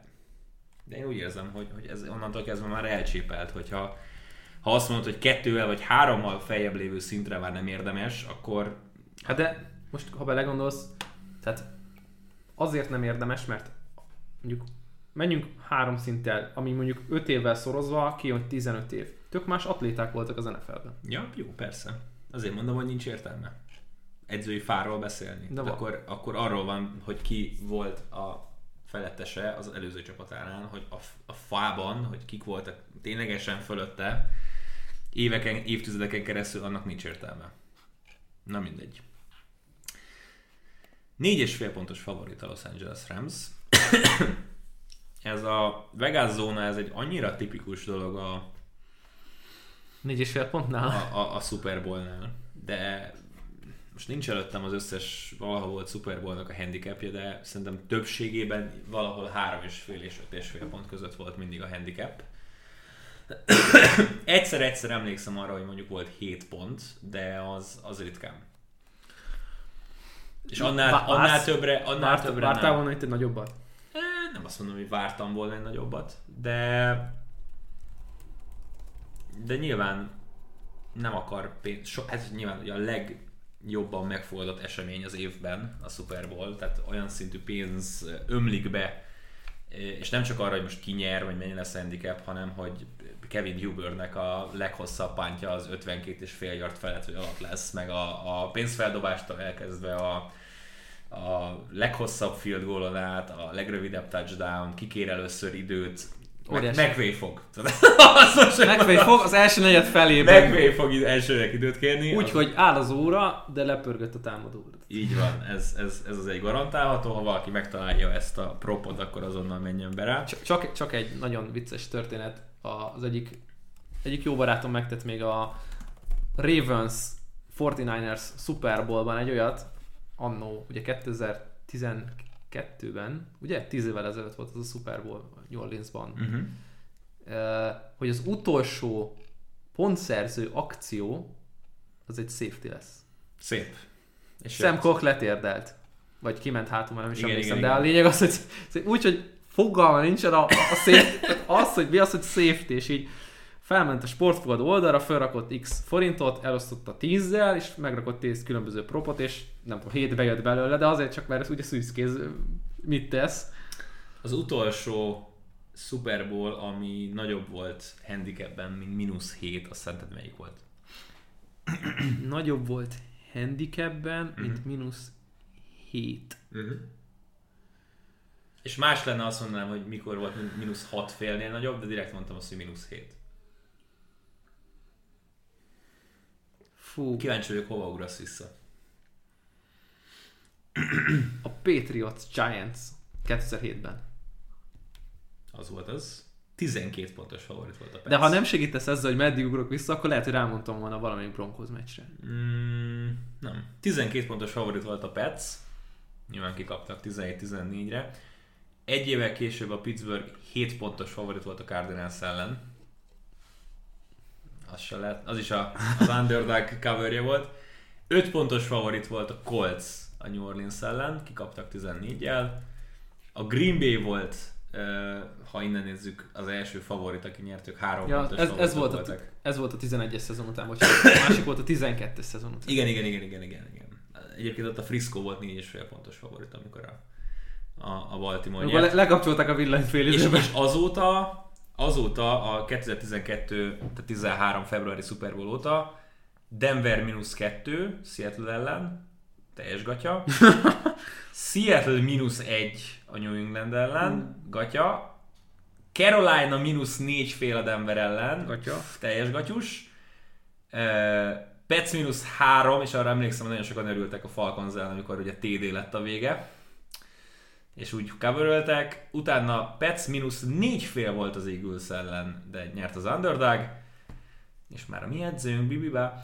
de én úgy érzem, hogy, hogy ez onnantól kezdve már elcsépelt, hogyha ha azt mondod, hogy kettővel vagy hárommal feljebb lévő szintre már nem érdemes, akkor Hát de most, ha belegondolsz, tehát azért nem érdemes, mert mondjuk menjünk három szinttel, ami mondjuk 5 évvel szorozva kijön, hogy 15 év. Tök más atléták voltak az NFL-ben. ja, jó, persze. Azért mondom, hogy nincs értelme edzői fáról beszélni. De akkor, akkor arról van, hogy ki volt a felettese az előző csapatánál, hogy a, a fában, hogy kik voltak ténylegesen fölötte, éveken, évtizedeken keresztül annak nincs értelme. Na mindegy. Négy és fél pontos favorit a Los Angeles Rams. ez a Vegas zóna, ez egy annyira tipikus dolog a, Négy és fél pontnál. a, a, a Super Bowl-nál, de most nincs előttem az összes valahol volt Super Bowl-nak a handicapja, de szerintem többségében valahol 3,5 és 5,5 pont között volt mindig a handicap. Egyszer-egyszer emlékszem arra, hogy mondjuk volt 7 pont, de az, az ritkán. És annál, Vá- annál többre, annál Várt, többre vártál nem. volna itt egy nagyobbat? Nem azt mondom, hogy vártam volna egy nagyobbat, de de nyilván nem akar pénz, so, ez nyilván ugye a legjobban megfogadott esemény az évben a Super Bowl, tehát olyan szintű pénz ömlik be, és nem csak arra, hogy most ki nyer, vagy mennyi lesz a handicap, hanem hogy Kevin Hubernek a leghosszabb pántja az 52 és fél yard felett vagy alatt lesz, meg a, a pénzfeldobástól elkezdve a, a leghosszabb field goalon át, a legrövidebb touchdown, kikér először időt, Óriási. McVay fog. Mondom. fog az első negyed felében. McVay fog elsőnek időt kérni. Úgy, az- áll az óra, de lepörgött a támadó óra. Így van, ez, ez, ez az egy garantálható, ha valaki megtalálja ezt a propot, akkor azonnal menjen be rá. Csak, csak, csak egy nagyon vicces történet. Az egyik, egyik jó barátom megtett még a Ravens 49ers Super Bowl-ban egy olyat, annó, ugye 2012-ben, ugye 10 évvel ezelőtt volt az a Super Bowl New Orleansban, Uh-huh. Hogy az utolsó pontszerző akció az egy safety lesz. Szép. És Sam. Koch letérdelt. Vagy kiment hátul, már nem is Igen, emlékszem, igen, de a igen. lényeg az, hogy úgy, hogy fogalma nincsen a, a safety, tehát az, hogy mi az, hogy safety, és így felment a sportfogadó oldalra, felrakott x forintot, elosztotta 10-zel, és megrakott 10 különböző propot, és nem tudom, 7 bejött belőle, de azért csak, mert ez ugye szűzkéz mit tesz. Az utolsó Super Bowl, ami nagyobb volt handicapben, mint mínusz 7, azt szerinted melyik volt? Nagyobb volt handicapben, Mhm. mint mínusz 7. Uh-huh. És más lenne azt mondanám, hogy mikor volt mínusz 6 félnél nagyobb, de direkt mondtam azt, hogy mínusz 7. Fú, Kíváncsi vagyok, hova ugrasz vissza. A Patriots Giants 2007-ben. Az volt az. 12 pontos favorit volt a Pets. De ha nem segítesz ezzel, hogy meddig ugrok vissza, akkor lehet, hogy rámondtam volna valamelyik Broncos meccsre. Mm, nem. 12 pontos favorit volt a Pets. Nyilván kikaptak 17-14-re. Egy évvel később a Pittsburgh 7 pontos favorit volt a Cardinals ellen. Az se lehet. Az is a, az underdog coverje volt. 5 pontos favorit volt a Colts a New Orleans ellen. Kikaptak 14-jel. A Green Bay volt, ha innen nézzük, az első favorit, aki nyert, ők 3 Ja, pontos ez, ez, volt voltak. a, ez volt a 11-es szezon után, bocsánat. A másik volt a 12-es szezon után. Igen, igen, igen, igen, igen, igen. Egyébként ott a Frisco volt 4,5 pontos favorit, amikor a, a, a Baltimore Amikor le, nyert. lekapcsolták a villanyt fél És, és azóta, azóta a 2012, tehát 13 februári Super Bowl óta Denver mínusz 2 Seattle ellen, teljes gatya. Seattle mínusz 1 a New England ellen, gatya. Carolina mínusz 4 fél a Denver ellen, Gatya. teljes gatyus. Uh, Pets mínusz 3, és arra emlékszem, hogy nagyon sokan örültek a Falcons ellen, amikor ugye TD lett a vége. És úgy coveröltek. Utána Pets mínusz 4 fél volt az Eagles ellen, de nyert az underdog. És már a mi edzőnk, Bibiba.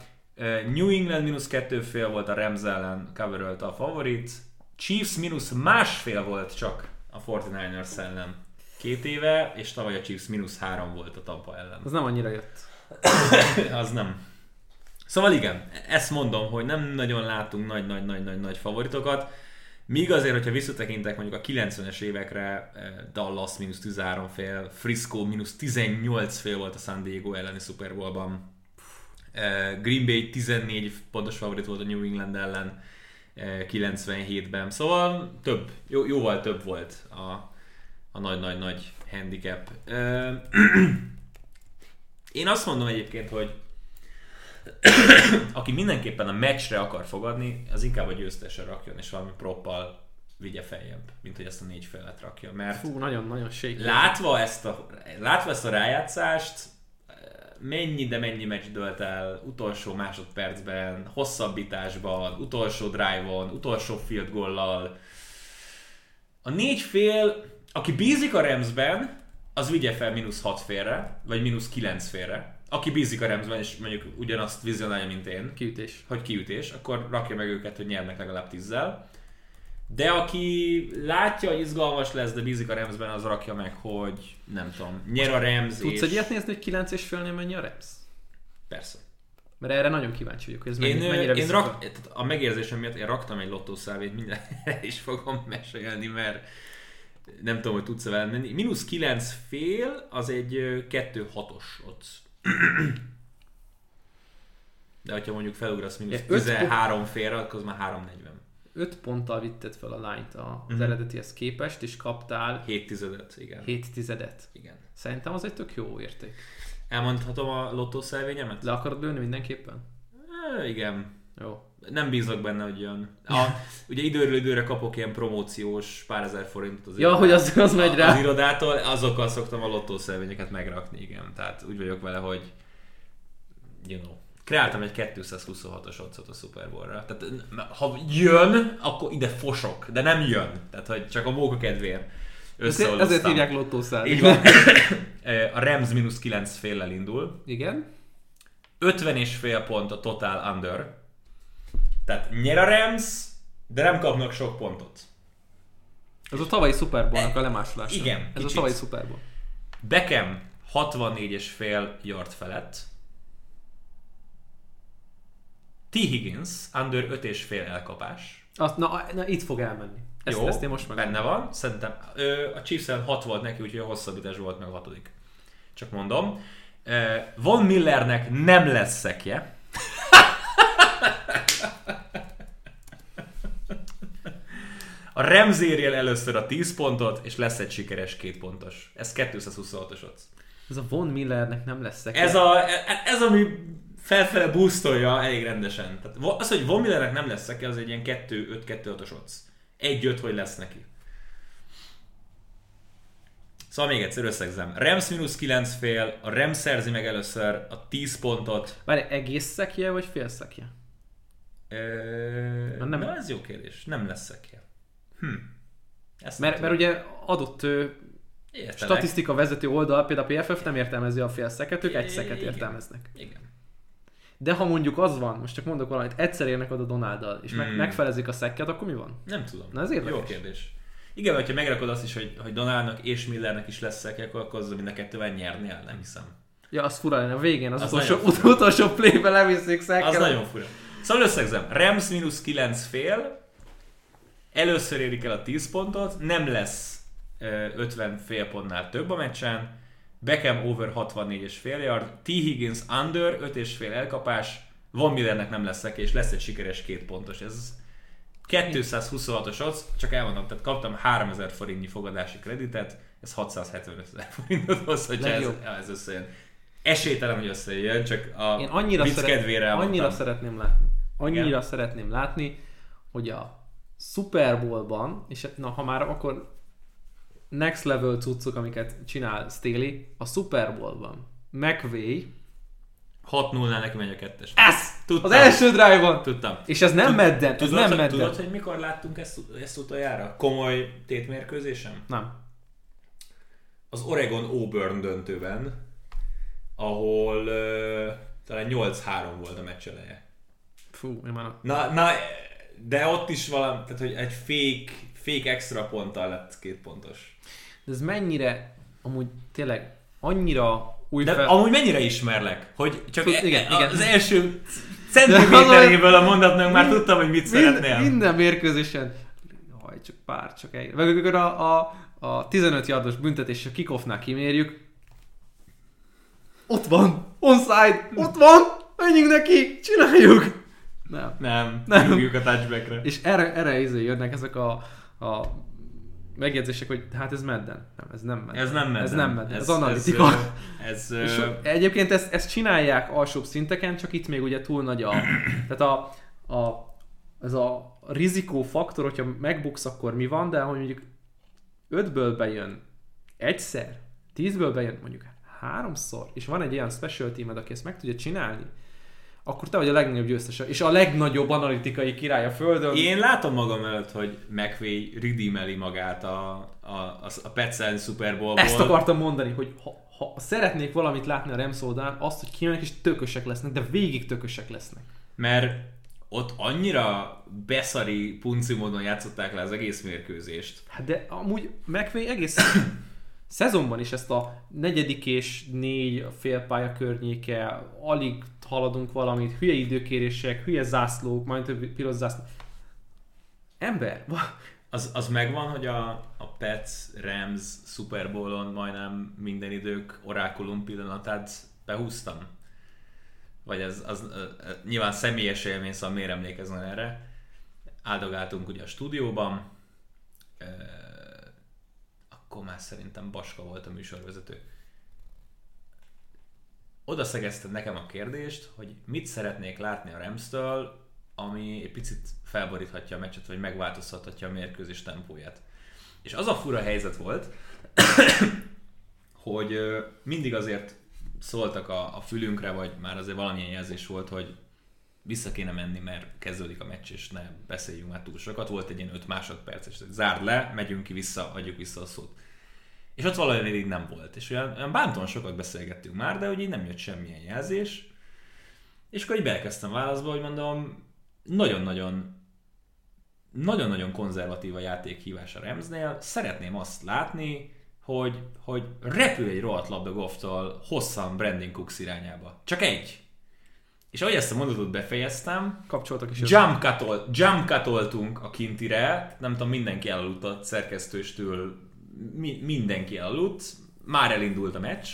New England mínusz 2 fél volt a Rams ellen, coverölte a favorit. Chiefs mínusz másfél volt csak a 49ers ellen két éve, és tavaly a Chiefs mínusz 3 volt a Tampa ellen. Az nem annyira jött. Az nem. Szóval igen, ezt mondom, hogy nem nagyon látunk nagy-nagy-nagy-nagy favoritokat. Míg azért, hogyha visszatekintek mondjuk a 90-es évekre, Dallas mínusz 13 fél, Frisco mínusz 18 fél volt a San Diego elleni Super Bowlban. Green Bay 14 pontos favorit volt a New England ellen eh, 97-ben. Szóval több, jó, jóval több volt a, a nagy-nagy-nagy handicap. Én azt mondom egyébként, hogy aki mindenképpen a meccsre akar fogadni, az inkább a győztesre rakjon, és valami proppal vigye feljebb, mint hogy ezt a négy felet rakja. Mert Fú, nagyon-nagyon shaky. látva ezt a, látva ezt a rájátszást, mennyi, de mennyi meccs dölt el utolsó másodpercben, hosszabbításban, utolsó drive-on, utolsó field goallal. A négy fél, aki bízik a Ramsben, az vigye fel mínusz 6 félre, vagy mínusz 9 félre. Aki bízik a Ramsben, és mondjuk ugyanazt vizionálja, mint én, Kiütés. hogy kiütés, akkor rakja meg őket, hogy nyernek legalább tízzel. De aki látja, hogy izgalmas lesz, de bízik a Ramsben, az rakja meg, hogy nem tudom, nyer a Rams Tudsz és... egy ilyet nézni, hogy 9 és félnél mennyi a Rams? Persze. Mert erre nagyon kíváncsi vagyok, hogy ez Én, mennyi, én, mennyire én rak, tehát a megérzésem miatt én raktam egy lottószávét, mindjárt el is fogom mesélni, mert nem tudom, hogy tudsz-e vele menni. Minusz 9 fél, az egy 2-6-os ott. De hogyha mondjuk felugrasz mínusz Ja, öt 13 félre, akkor az már 340. 5 ponttal vitted fel a line-t a- az Mhm. eredetihez képest, és kaptál 7 tizedet, igen. 7 tizedet. igen. Szerintem az egy tök jó érték. Elmondhatom a lottószelvényemet? Le akarod lőni mindenképpen? E, igen. Jó. Nem bízok benne, hogy jön. A, ugye időről időre kapok ilyen promóciós pár ezer forintot az, Ja, hogy az, az megy az rá. irodától, azokkal szoktam a lottószelvényeket megrakni, igen. Tehát úgy vagyok vele, hogy you know, kreáltam egy 226-os otcot a Super Bowl-ra. Tehát ha jön, akkor ide fosok, de nem jön. Tehát, hogy csak a móka kedvéért Ezért, összeoldoztam. ezért hívják lottószál. Így van. a Rams mínusz 9 féllel indul. Igen. 50 és fél pont a total under. Tehát nyer a Rams, de nem kapnak sok pontot. Ez a tavalyi Super Bowl-nak a lemásolása. Igen, Ez kicsit. a tavalyi Super Bowl. Beckham 64 és fél yard felett. T. Higgins, under 5,5 elkapás. Azt, na, na, itt fog elmenni. Ezt, Jó, ezt én most meg. benne van. Szerintem ö, a chiefs 6 volt neki, úgyhogy a hosszabbítás volt meg a hatodik. Csak mondom. Ö, Von Millernek nem lesz szekje. A Rams először a 10 pontot, és lesz egy sikeres két pontos. Ez 226-os odds. Ez a Von Millernek nem lesz szekje. Ez, a, ez ami felfele boostolja elég rendesen. Tehát az, hogy Von Millernek nem lesz az egy ilyen 2-5-2-6-os odds. 1-5, hogy lesz neki. Szóval még egyszer összegzem. Rams mínusz 9 fél, a Rams szerzi meg először a 10 pontot. Várj, egész szekje, vagy fél szekje? Ö... nem-. Na, ez jó kérdés. Nem lesz szekje. Hm. Ezt Mert, mert ugye adott Értelek. statisztika vezető oldal, például a PFF nem értelmezi a fél szeket, ők egy szeket értelmeznek. Igen. De ha mondjuk az van, most csak mondok valamit, egyszer érnek oda Donáldal, és meg, Mm. megfelezik a szekket, akkor mi van? Nem tudom. Na, ez érdekes. Jó kérdés. Igen, hogyha megrakod azt is, hogy, hogy Donálnak és Millernek is lesz szekje, akkor, akkor az mind a kettővel nyernél, nem hiszem. Ja, az fura lenne, a végén az, Az utolsó, fura. utolsó playbe leviszik szekkel. Az nagyon fura. Szóval összegzem. Rams mínusz 9 fél, először érik el a 10 pontot, nem lesz ö, 50 fél pontnál több a meccsen, Beckham over 64 és fél yard, T. Higgins under 5 és fél elkapás, Von Millernek nem lesz szeke, és lesz egy sikeres két pontos. Ez 226-os odds, csak elmondom, tehát kaptam 3000 forintnyi fogadási kreditet, ez 675 ezer forintot hoz, hogyha ez, ez összejön. Esélytelen, hogy összejön, csak a Én annyira, vicc szeret, kedvére elmondtam. annyira szeretném látni, annyira Igen. szeretném látni, hogy a Super Bowl-ban, és na ha már akkor next level cuccok, amiket csinál Staley, a Super Bowl-ban McVay, 6-0-nál neki megy a kettes. ez! Tudtam. Az első drive-on! Tudtam. És ez nem Tud- medden, ez Tudod, nem hogy, medden. tudod, hogy mikor láttunk ezt, ezt utoljára? Komoly tétmérkőzésem? Nem. Az Oregon Auburn döntőben, ahol uh, talán 8-3 volt a meccs eleje. Fú, én már Na, na, de ott is valami, tehát hogy egy fake, fake extra ponttal lett két pontos. Ez mennyire, amúgy tényleg, annyira új De fel... amúgy mennyire ismerlek, hogy csak Tud- e- igen, igen. az első centiméteréből a mondatnak már tudtam, hogy mit szeretnél. Mind, minden mérkőzésen, haj, csak pár, csak egy. Meg amikor a, a, a 15 yardos büntetés a kickoffnál kimérjük, ott van, onside, ott van, menjünk neki, csináljuk. Nem. Nem, Nem. nem. a touchbackre. És erre, erre izé jönnek ezek a, a megjegyzések, hogy hát ez medden. Nem, ez nem medden. Ez nem medden. Ez nem medden, ez, ez analitika. Ez, ez, És egyébként ezt, ezt csinálják alsóbb szinteken, csak itt még ugye túl nagy a... Tehát a, a ez a rizikó faktor, hogyha megbuksz, akkor mi van, de hogy mondjuk ötből bejön egyszer, tízből bejön mondjuk háromszor, és van egy olyan special teamed, aki ezt meg tudja csinálni, akkor te vagy a legnagyobb győztes, és a legnagyobb analitikai király a földön. Én látom magam előtt, hogy McVay redeemeli magát a, a, a, Petsel Super Bowl-ból. Ezt akartam mondani, hogy ha, ha szeretnék valamit látni a Rams oldalán, azt, hogy kijönnek és tökösek lesznek, de végig tökösek lesznek. Mert ott annyira beszari punci módon játszották le az egész mérkőzést. Hát de amúgy McVay egész szezonban is ezt a negyedik és négy félpálya környéke, alig haladunk valamit, hülye időkérések, hülye zászlók, majd több piros zászlók. Ember, Az, az megvan, hogy a, a Pets Rams Super Bowl-on majdnem minden idők orákulum pillanatát behúztam? Vagy ez az, ö, nyilván személyes élmény, szóval miért emlékezzen erre? Áldogáltunk ugye a stúdióban, akkor már szerintem Baska volt a műsorvezető. Oda szegezted nekem a kérdést, hogy mit szeretnék látni a Rams-től, ami egy picit felboríthatja a meccset, vagy megváltoztathatja a mérkőzés tempóját. És az a fura helyzet volt, hogy mindig azért szóltak a, a fülünkre, vagy már azért valamilyen jelzés volt, hogy vissza kéne menni, mert kezdődik a meccs, és ne beszéljünk már túl sokat. Volt egy ilyen 5 másodperces, hogy zárd le, megyünk ki vissza, adjuk vissza a szót. És ott valami így nem volt. És olyan, olyan bántóan sokat beszélgettünk már, de hogy így nem jött semmilyen jelzés. És akkor így belekezdtem válaszba, hogy mondom, nagyon-nagyon nagyon-nagyon konzervatív a játékhívás a Ramsnél. Szeretném azt látni, hogy, hogy repül egy rohadt labda Goff-tól hosszan Brandon Cooks irányába. Csak egy. És ahogy ezt a mondatot befejeztem, Kapcsoltak is. jump, cutol, jump cutoltunk a kintire, nem tudom, mindenki elaludt a szerkesztőstől, mi, mindenki elaludt, már elindult a meccs,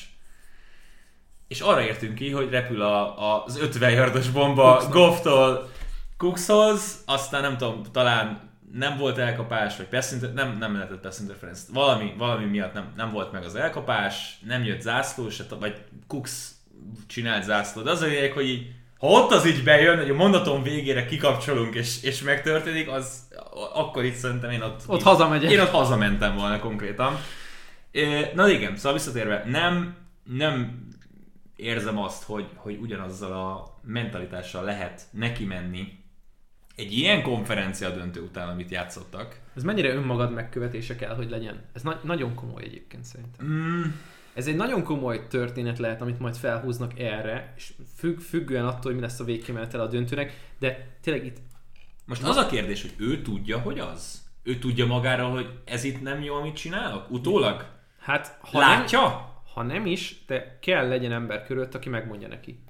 és arra értünk ki, hogy repül a, a, az 50 yardos bomba. Goff-tól Cookshoz, aztán nem tudom, talán nem volt elkapás, vagy pass inter- nem, nem lehetett pass interference. Valami, valami miatt nem, nem volt meg az elkapás, nem jött zászló, se, vagy Cooks csinált zászlót. De az a lényeg, hogy így, ha ott az így bejön, hogy a mondatom végére kikapcsolunk és, és megtörténik, az akkor itt szerintem én ott... Ott hazamegyek. Én ott hazamentem volna konkrétan. Na igen, szóval visszatérve, nem, nem érzem azt, hogy, hogy ugyanazzal a mentalitással lehet neki menni egy ilyen konferencia döntő után, amit játszottak. Ez mennyire önmagad megkövetése kell, hogy legyen? Ez na- nagyon komoly egyébként szerintem. Mm, Ez egy nagyon komoly történet lehet, amit majd felhúznak erre, és függ, függően attól, hogy mi lesz a végkimenetel a döntőnek, de tényleg itt most az a kérdés, hogy ő tudja, hogy az? Ő tudja magára, hogy ez itt nem jó, amit csinálok? Utólag? Hát, ha nem, Látja? ha nem is, de kell legyen ember körülött, aki megmondja neki.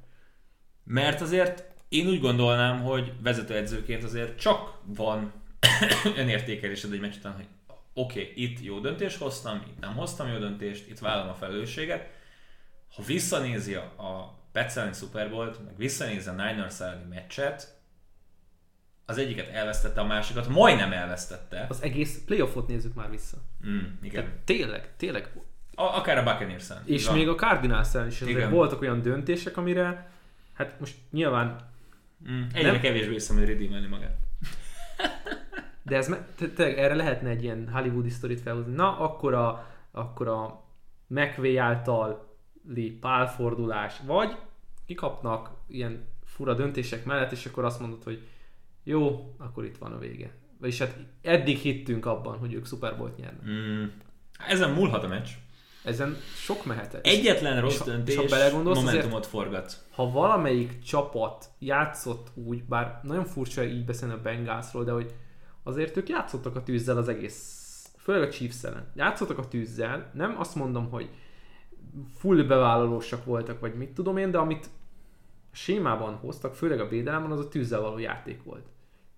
Mert azért én úgy gondolnám, hogy vezetőedzőként azért csak van önértékelésed egy meccs után, hogy oké, okay, itt jó döntést hoztam, itt nem hoztam jó döntést, itt vállalom a felelősséget. Ha visszanézi a, a Pets elleni Super Bowl-t, meg visszanézi a Niners elleni meccset, az egyiket elvesztette, a másikat majdnem elvesztette. Az egész playoffot nézzük már vissza. Mm, igen. Tehát tényleg, tényleg. A, akár a Buccaneers-en. És Van. még a Cardinals is Igen. voltak olyan döntések, amire, hát most nyilván, Mm, egyre Nem? kevésbé hiszem, hogy redeemelni magát. de ez tényleg erre lehetne egy ilyen hollywoodi sztorit felhozni. Na, akkor a, akkor a McVay általi pálfordulás, vagy kikapnak ilyen fura döntések mellett, és akkor azt mondod, hogy jó, akkor itt van a vége. Vagyis hát eddig hittünk abban, hogy ők Super Bowl-t nyernek. Mm, ezen múlhat a meccs. Ezen sok mehetett. Egyetlen rossz és döntés és ha belegondolsz, momentumot forgat. ha valamelyik csapat játszott úgy, bár nagyon furcsa így beszélni a Bengalsról, de hogy azért ők játszottak a tűzzel az egész, főleg a Chiefs ellen. Játszottak a tűzzel, nem azt mondom, hogy full bevállalósak voltak, vagy mit tudom én, de amit sémában hoztak, főleg a védelemben, az a tűzzel való játék volt.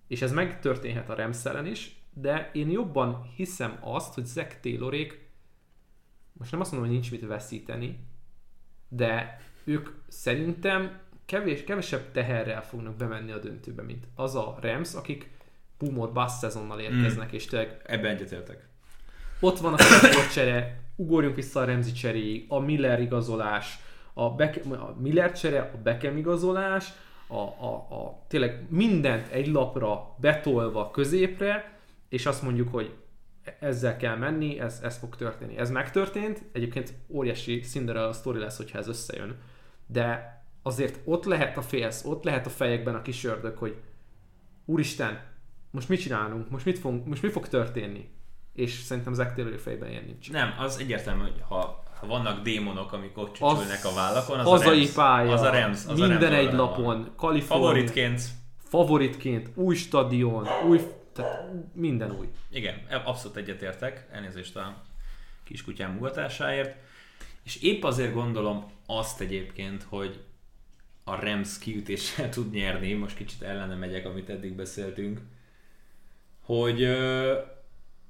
És ez megtörténhet a Rams is, de én jobban hiszem azt, hogy Zach Taylorék, most nem azt mondom, hogy nincs mit veszíteni, de ők szerintem kevés, kevesebb teherrel fognak bemenni a döntőbe, mint az a Rams, akik boomot bass szezonnal érkeznek, mm. és tényleg Ebben egyetértek. ott van a csere, ugorjunk vissza a Remzi cseréig, a Miller igazolás, a, Beck, a Miller csere, a Beckham igazolás, a, a, a, tényleg mindent egy lapra betolva középre, és azt mondjuk, hogy ezzel kell menni, ez, ez fog történni. Ez megtörtént, egyébként óriási Cinderella sztori lesz, hogyha ez összejön, de azért ott lehet a félsz, ott lehet a fejekben a kis ördög, hogy úristen, most mit csinálunk, most, mit fog, most mi fog történni? És szerintem Zack Taylor fejben ilyen nincs. Nem, az egyértelmű, hogy ha, ha vannak démonok, amik ott csücsülnek a vállakon, az hazai a Rams. pálya, Az a Rams. Az minden a Rams egy lapon, van. Kalifornia, Favoritként, favoritként, új stadion, új, tehát minden új. igen, abszolút egyetértek, elnézést a kiskutyám mugatásáért. És épp azért gondolom azt egyébként, hogy a Rams kiütéssel tud nyerni, most kicsit ellene megyek, amit eddig beszéltünk, hogy,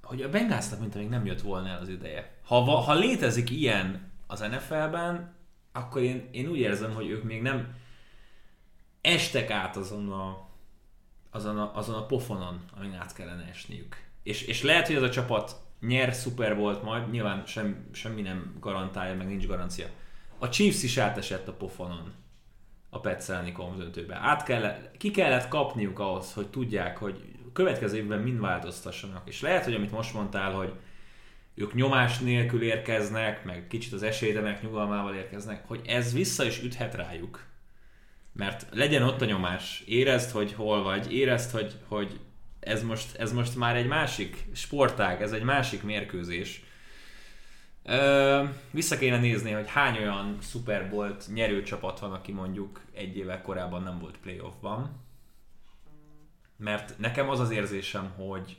hogy a Bengalsnak mint még nem jött volna el az ideje. Ha, ha létezik ilyen az NFL-ben, akkor én, én úgy érzem, hogy ők még nem estek át azon a, azon a, azon a pofonon, amin át kellene esniük. És, és lehet, hogy ez a csapat nyer Super volt majd, nyilván sem, semmi nem garantálja, meg nincs garancia. A Chiefs is átesett a pofonon a Pets elleni döntőbe. Át kellett, ki kellett kapniuk ahhoz, hogy tudják, hogy következő évben mind változtassanak. És lehet, hogy amit most mondtál, hogy ők nyomás nélkül érkeznek, meg kicsit az esélytelenek nyugalmával érkeznek, hogy ez vissza is üthet rájuk. Mert legyen ott a nyomás, érezd, hogy hol vagy, érezd, hogy, hogy ez, most, ez most már egy másik sportág, ez egy másik mérkőzés. Ö, vissza kéne nézni, hogy hány olyan Super Bowl nyerő csapat van, aki mondjuk egy évvel korábban nem volt playoffban. Mert nekem az az érzésem, hogy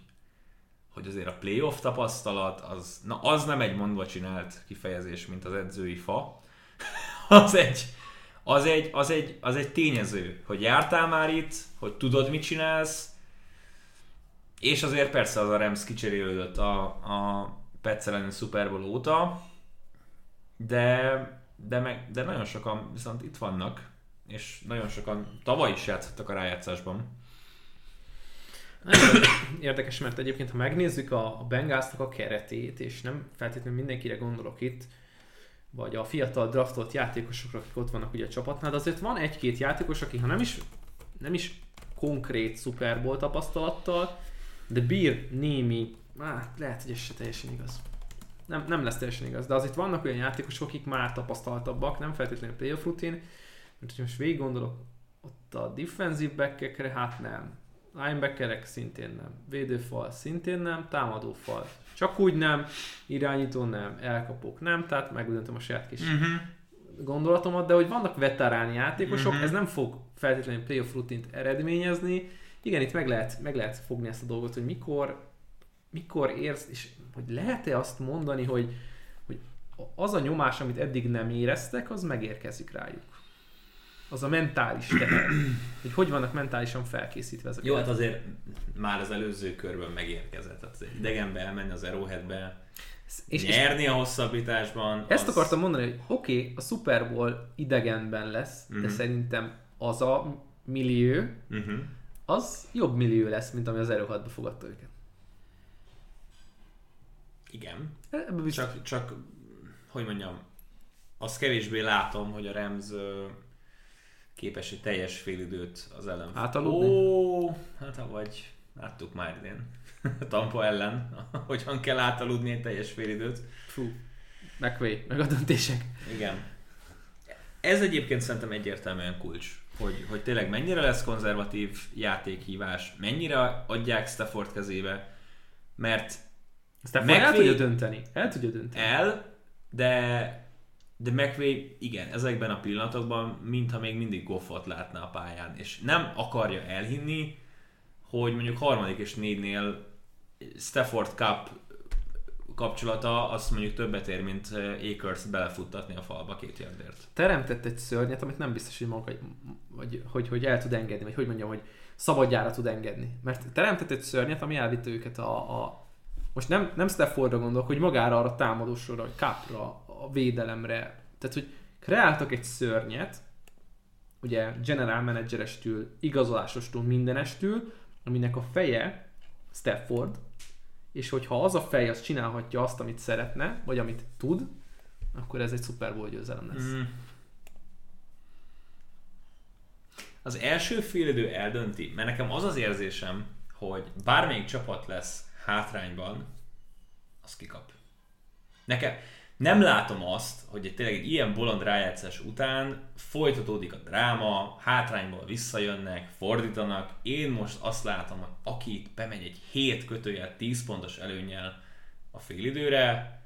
hogy azért a playoff tapasztalat, az, na az nem egy mondva csinált kifejezés, mint az edzői fa. az egy, az egy, az, egy, az egy tényező, hogy jártál már itt, hogy tudod, mit csinálsz, és azért persze az a Rams kicserélődött a, a Pets elleni Super Bowl óta, de, de, meg, de nagyon sokan viszont itt vannak, és nagyon sokan tavaly is játszottak a rájátszásban. Érdekes, mert egyébként ha megnézzük a, Bengalsnak a keretét, és nem feltétlenül mindenkire gondolok itt, vagy a fiatal draftolt játékosokra, akik ott vannak ugye a csapatnál, de azért van egy-két játékos, aki ha nem is, nem is konkrét Super Bowl tapasztalattal, de bír némi, á, lehet, hogy ez se teljesen igaz. Nem, nem lesz teljesen igaz, de azért vannak olyan játékosok, akik már tapasztaltabbak, nem feltétlenül playoff rutin, mert most végig gondolok, ott a defensive backekre, hát nem. Linebackerek szintén nem. Védőfal szintén nem. Támadófal csak úgy nem. Irányító nem. Elkapok nem. Tehát megdöntöm a saját kis uh-huh. gondolatomat, de hogy vannak veterán játékosok, uh-huh. ez nem fog feltétlenül playoff rutint eredményezni. Igen, itt meg lehet, meg lehet fogni ezt a dolgot, hogy mikor, mikor érsz, és hogy lehet-e azt mondani, hogy, hogy az a nyomás, amit eddig nem éreztek, az megérkezik rájuk az a mentális teher. hogy hogy vannak mentálisan felkészítve ezek. Jó, hát azért már az előző körben megérkezett. Tehát idegenbe elmenni az Arrowheadbe, és, nyerni és a hosszabbításban. Ezt az... akartam mondani, hogy oké, okay, a Super Bowl idegenben lesz, uh-huh. de mhm. szerintem az a millió, uh-huh. az jobb millió lesz, mint ami az Arrowheadbe fogadta őket. Igen. Csak, csak, hogy mondjam, azt kevésbé látom, hogy a Rams képes egy teljes félidőt az ellen. Átaludni? Ó, hát vagy láttuk már idén. Tampa ellen, hogyan kell átaludni egy teljes félidőt. Fú, McVay, meg a döntések. Igen. Ez egyébként szerintem egyértelműen kulcs, hogy, hogy tényleg mennyire lesz konzervatív játékhívás, mennyire adják Stafford kezébe, mert Stafford McVay el tudja dönteni. El tudja dönteni. El, de de McVay igen, ezekben a pillanatokban mintha még mindig Goffot látná a pályán, és nem akarja elhinni, hogy mondjuk harmadik és négynél Stafford Cup kapcsolata azt mondjuk többet ér, mint Akers belefuttatni a falba két yardért. Teremtett egy szörnyet, amit nem biztos, hogy maga, vagy, hogy, hogy el tud engedni, vagy hogy mondjam, hogy szabadjára tud engedni. Mert teremtett egy szörnyet, ami elvitte őket a, a most nem, nem Staffordra gondolok, hogy magára arra támadósra, vagy Cupra, a védelemre. Tehát, hogy kreáltak egy szörnyet, ugye general managerestől, igazolásostól, mindenestől, aminek a feje Stafford, és hogyha az a fej az csinálhatja azt, amit szeretne, vagy amit tud, akkor ez egy Super Bowl győzelem lesz. Mm. Az első félidő eldönti, mert nekem az az érzésem, hogy bármelyik csapat lesz hátrányban, az kikap. Nekem, nem látom azt, hogy egy, tényleg egy ilyen bolond rájátszás után folytatódik a dráma, hátrányból visszajönnek, fordítanak. Én most azt látom, hogy aki itt bemegy egy 7 kötőjel 10 pontos előnyel a félidőre,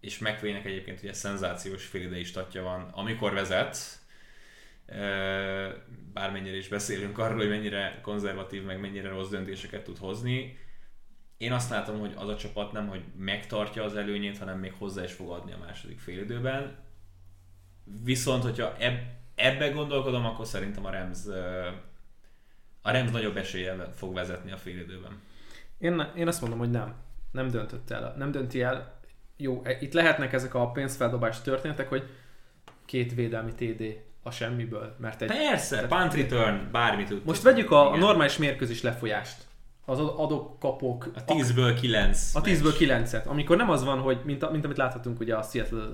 és megvének egyébként ugye szenzációs félidei statja van, amikor vezet, bármennyire is beszélünk arról, hogy mennyire konzervatív, meg mennyire rossz döntéseket tud hozni, én azt látom, hogy az a csapat nem, hogy megtartja az előnyét, hanem még hozzá is fog adni a második félidőben. Viszont, hogyha eb- ebbe gondolkodom, akkor szerintem a Rams, a Rams nagyobb eséllyel fog vezetni a félidőben. Én, én azt mondom, hogy nem. Nem döntött el. Nem dönti el. Jó, e, itt lehetnek ezek a pénzfeldobás történetek, hogy két védelmi TD a semmiből. Mert egy, Persze, punt return, bármit tud. Most vegyük a, a normális mérkőzés lefolyást az adok-kapok. A 10-ből 9. A 10-ből 9-et. Amikor nem az van, hogy mint, mint amit láthatunk ugye a Seattle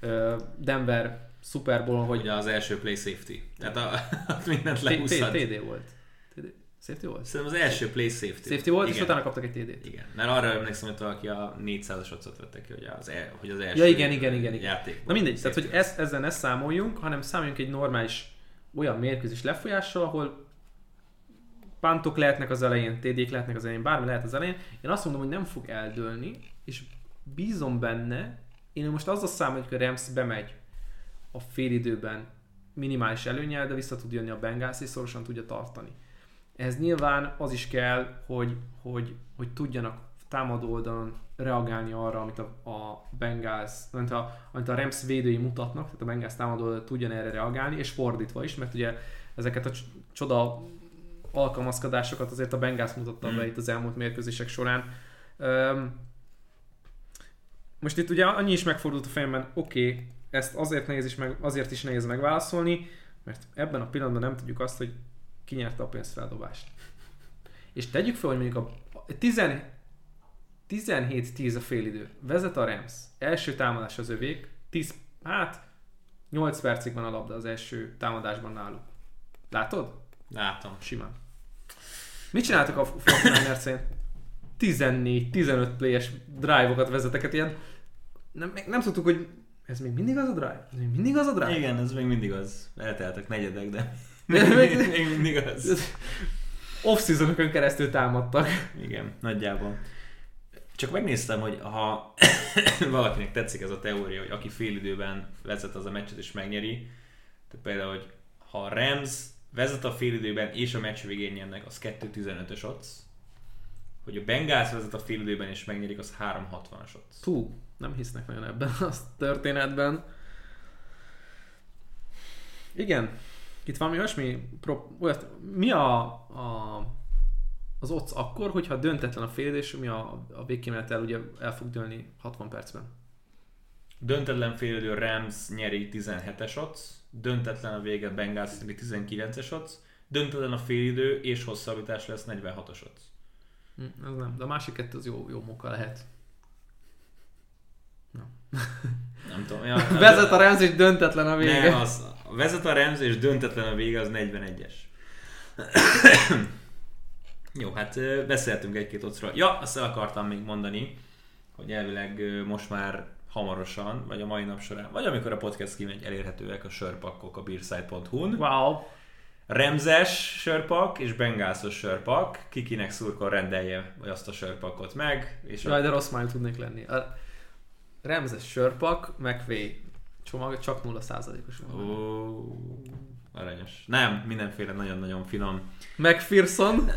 uh, Denver Super Bowl, hogy... Ugye az első play safety. Tehát a, a mindent leúszhat. TD volt. TD. Safety volt? Szerintem az első play safety. Safety volt, Igen. és utána kaptak egy TD-t. Igen, mert arra emlékszem, hogy valaki a 400-as otcot vettek ki, hogy az, el, hogy az első ja, igen, igen, igen, igen. játék. Na mindegy, tehát hogy ezt, ezzel ne számoljunk, hanem számoljunk egy normális olyan mérkőzés lefolyással, ahol pántok lehetnek az elején, TD-k lehetnek az elején, bármi lehet az elején. Én azt mondom, hogy nem fog eldőlni, és bízom benne, én most az a szám, hogy a Rams bemegy a félidőben minimális előnyel, de vissza tud jönni a Bengals, és szorosan tudja tartani. Ez nyilván az is kell, hogy, hogy, hogy tudjanak támadó oldalon reagálni arra, amit a, a Bengals, amit a, amit a Rams védői mutatnak, tehát a Bengals támadó tudjon erre reagálni, és fordítva is, mert ugye ezeket a cs- csoda alkalmazkodásokat azért a Bengals mutatta Mm. be itt az elmúlt mérkőzések során. Most itt ugye annyi is megfordult a fejemben, oké, okay, ezt azért nehéz is meg, azért is nehéz megválaszolni, mert ebben a pillanatban nem tudjuk azt, hogy ki nyerte a pénzfeldobást. És tegyük fel, hogy mondjuk a 10 17-10 a félidő. Vezet a Rams. Első támadás az övék. 10, hát 8 percig van a labda az első támadásban náluk. Látod? Látom. Simán. Mit csináltak a 49ers szerint? 14-15 playes drive-okat vezeteket, ilyen nem, nem tudtuk, hogy ez még mindig az a drive? Ez még mindig az a drive? Igen, ez még mindig az. Elteltek negyedek, de még, még- még, mindig az. off keresztül támadtak. Igen, nagyjából. Csak megnéztem, hogy ha valakinek tetszik ez a teória, hogy aki fél időben vezet az a meccset és megnyeri, tehát például, hogy ha a Rams vezet a fél időben és a meccs végén nyernek, az 2.15-ös odds. Hogy a Bengals vezet a fél időben és megnyerik, az 3.60-as odds. Tú, nem hisznek nagyon ebben a történetben. Igen, itt valami olyasmi, pro, olyat, mi a, a, az odds akkor, hogyha döntetlen a fél, és mi a, a végkimenetel ugye el fog dőlni 60 percben. Döntetlen fél idő Rams nyeri 17-es odds, döntetlen a vége Bengals nyeri 19-es odds, döntetlen a félidő és hosszabbítás lesz 46-os odds. Hm, ez nem, de a másik kettő az jó, jó munka lehet. Nem tudom. Ja, Vezet a Rams és döntetlen a vége. Nem, az, vezet a Rams és döntetlen a vége, az 41-es. Jó, hát beszéltünk egy-két ocról. Ja, azt el akartam még mondani, hogy elvileg most már hamarosan, vagy a mai nap során, vagy amikor a podcast kimegy, elérhetőek a sörpakkok a beerside.hu-n. Wow. Remzes sörpak és bengászos sörpak, kikinek szurkol rendelje vagy azt a sörpakot meg. És a... Jaj, de rossz májú tudnék lenni. A Remzes sörpak, McVay csomag csak 0%-os. Ó, aranyos. Nem, mindenféle nagyon-nagyon finom. McPherson,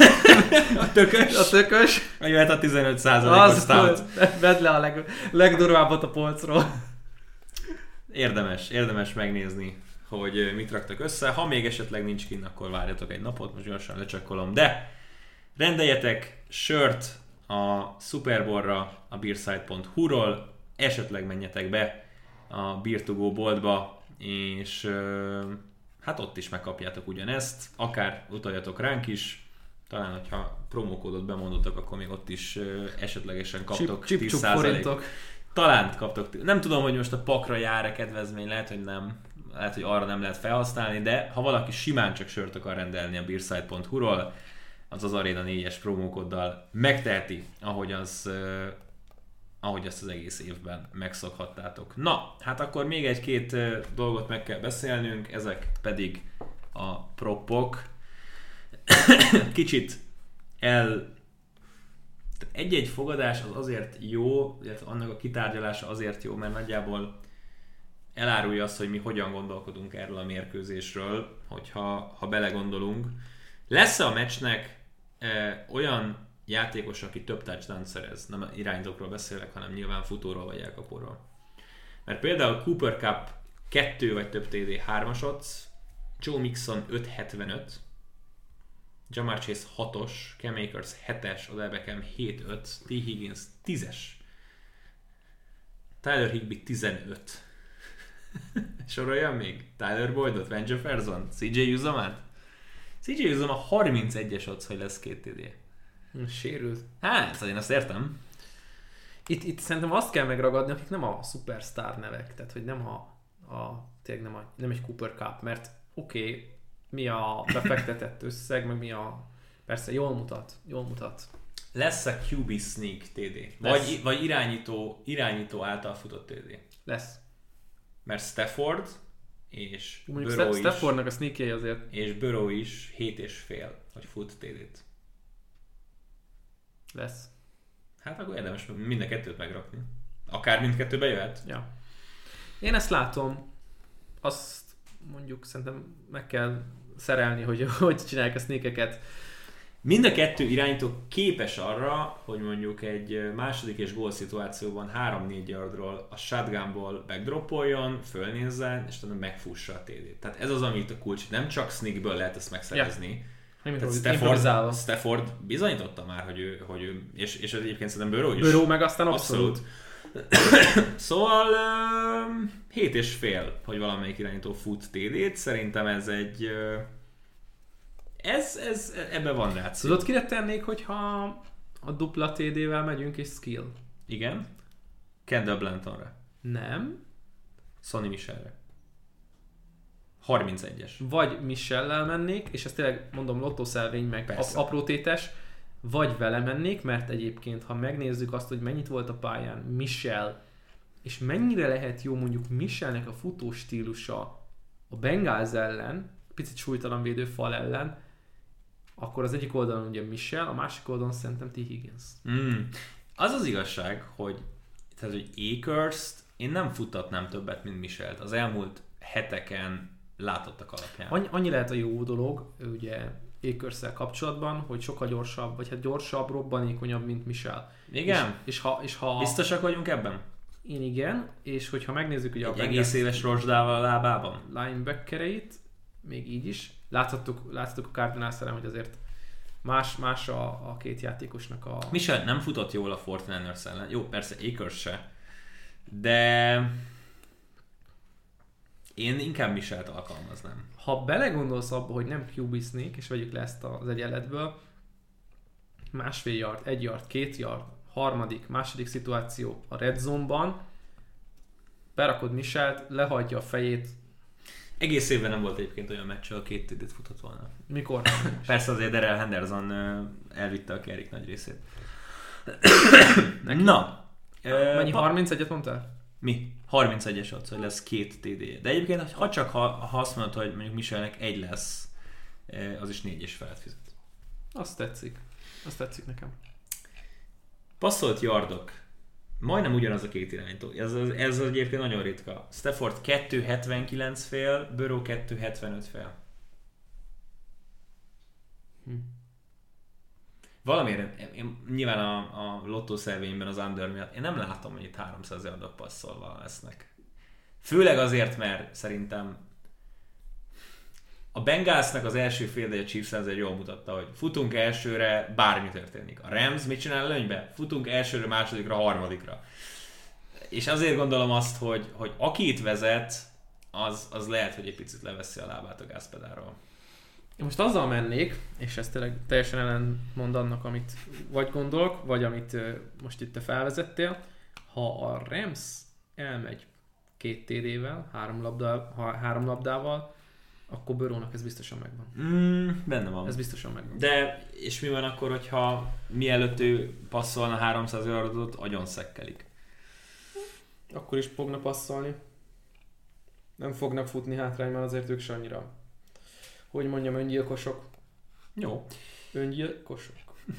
A tökös. a tökös, Jöhet a 15%-os az stout. vedd le a leg, legdurvábbat a polcról. Érdemes, érdemes megnézni, hogy mit raktak össze. Ha még esetleg nincs kint, akkor várjatok egy napot, most gyorsan lecsekkolom. De rendeljetek sört a Superborra a beerside.hu-ról, esetleg menjetek be a Beer boltba, és hát ott is megkapjátok ugyanezt, akár utaljatok ránk is, talán, hogyha promókódot bemondottak, akkor még ott is esetlegesen kaptok chip 10%. forintok. Talán kaptok. Nem tudom, hogy most a pakra jár-e kedvezmény, lehet, hogy nem. Lehet, hogy arra nem lehet felhasználni, de ha valaki simán csak sört akar rendelni a beerside.hu-ról, az az Arena 4-es promókoddal megteheti, ahogy az ahogy ezt az egész évben megszokhattátok. Na, hát akkor még egy-két dolgot meg kell beszélnünk, ezek pedig a propok. Kicsit el egy-egy fogadás az azért jó, illetve annak a kitárgyalása azért jó, mert nagyjából elárulja azt, hogy mi hogyan gondolkodunk erről a mérkőzésről, hogyha ha belegondolunk. Lesz a meccsnek e, olyan játékos, aki több touchdown szerez, nem irányzókról beszélek, hanem nyilván futóról vagy elkapóról. Mert például Cooper Cup 2 vagy több TD 3-as odds, Joe Mixon 5.75, Jamar Chase 6-os, Cam Akers 7-es, Odell Beckham 7-5, T. Higgins 10-es, Tyler Higby 15. Soroljam még? Tyler Boydot, Van Jefferson, CJ Uzomát? CJ Uzoma 31-es odds, hogy lesz két TD. Sérült. Hát, én azt értem. Itt, itt szerintem azt kell megragadni, akik nem a superstar nevek, tehát hogy nem a, a tényleg nem, a, nem egy Cooper Cup, mert oké, okay, mi a befektetett összeg, meg mi a... Persze, jól mutat, jól mutat. Lesz a QB Sneak TD. Lesz. Vagy, vagy irányító, irányító által futott TD. Lesz. Mert Stafford és Mondjuk Burrow Sta- is, Staffordnak a sneaky azért és Burrow is 7 és fél, hogy fut TD-t. Lesz. Hát akkor érdemes mind a kettőt megrakni. Akár mindkettőbe jöhet. Ja. Én ezt látom, azt mondjuk szerintem meg kell szerelni, hogy hogy csinálják a sneakeket. Mind a kettő irányító képes arra, hogy mondjuk egy második és gól szituációban 3-4 yardról a shotgunból backdropoljon, fölnézzen, és utána megfussa a TD-t. Tehát ez az, amit a kulcs. Nem csak sneakből lehet ezt megszerezni. Nem Tehát Stafford. Stafford bizonyította már, hogy ő, hogy ő és, és ez egyébként szerintem Burrow is. Böró meg aztán abszolút. Abszolút. szóval uh, hét és fél, hogy valamelyik irányító fut TD-t. Szerintem ez egy... Uh, ez, ez, ebben van ráció. Tudod, kire tennék, hogyha a dupla TD-vel megyünk és skill? Igen. Kendall Blantonra. Nem. Sonny Michelre. 31-es. Vagy Michellel mennék, és ezt tényleg mondom lottószelvény meg Persze. ap- aprótétes, vagy vele mennék, mert egyébként, ha megnézzük azt, hogy mennyit volt a pályán Michel, és mennyire lehet jó mondjuk Michelnek a futó stílusa a Bengals ellen, picit súlytalan védőfal ellen, akkor az egyik oldalon ugye Michel, a másik oldalon szerintem T. Higgins. Mm. Az az igazság, hogy, tehát, hogy Akers-t én nem futtatnám többet, mint Michelt. Az elmúlt heteken látottak alapján. Annyi, annyi lehet a jó dolog, ugye akers kapcsolatban, hogy sokkal gyorsabb, vagy hát gyorsabb, robbanékonyabb, mint Michel. Igen? És, és, ha, és ha Biztosak vagyunk ebben? én igen, és hogyha megnézzük ugye a Egy Bengals egész éves rozsdával a lábában? linebackereit, még így is, láthattuk, láthattuk a Cardinals hogy azért más, más a, a két játékosnak a... Michel nem futott jól a Fortinanders ellen. Jó, persze Akers se. De én inkább Michelt alkalmaznám. Ha belegondolsz abba, hogy nem qb és vegyük le ezt az egyenletből, másfél yard, egy yard, két yard, harmadik, második szituáció a red zone-ban, berakod Michelt, lehagyja a fejét, Egész évben nem volt egyébként olyan meccs, ahol két TD-t futott volna. mikor? Persze azért Darrell Henderson elvitte a kerik nagy részét. Na. Mennyi? pa- 31-et mondtál? Mi? 31-es adsz, hogy lesz két td -je. De egyébként, ha csak ha, ha azt mondod, hogy mondjuk Michelnek egy lesz, ö, az is négy és felett fizet. Azt tetszik. Azt tetszik nekem. Passzolt yardok. Majdnem ugyanaz a két irányító. Ez, ez, ez egyébként nagyon ritka. Stafford 279 fél, Burrow 275 fél. Hm. Valamiért, én, nyilván a, a lottószervényben az under miatt, én nem látom, hogy itt 300 yardok passzolva lesznek. Főleg azért, mert szerintem a Bengalsnak az első fél a Chiefs azért jól mutatta, hogy futunk elsőre, bármi történik. A Rams mit csinál előnybe? Futunk elsőre, másodikra, harmadikra. És azért gondolom azt, hogy, hogy aki itt vezet, az, az lehet, hogy egy picit leveszi a lábát a gázpedáról. Én most azzal mennék, és ez tényleg teljesen ellentmond annak, amit vagy gondolok, vagy amit most itt te felvezettél. Ha a Rams elmegy két TD-vel, három, labda, ha három labdával, akkor Burrownak ez biztosan megvan. Mm, benne van. Ez biztosan megvan. De, és mi van akkor, hogyha mielőtt ő passzolna 300 yardot, agyon szekkelik? Akkor is fognak passzolni. Nem fognak futni hátrányban, azért ők se annyira. Hogy mondjam, öngyilkosok. Jó. Öngyilkosok.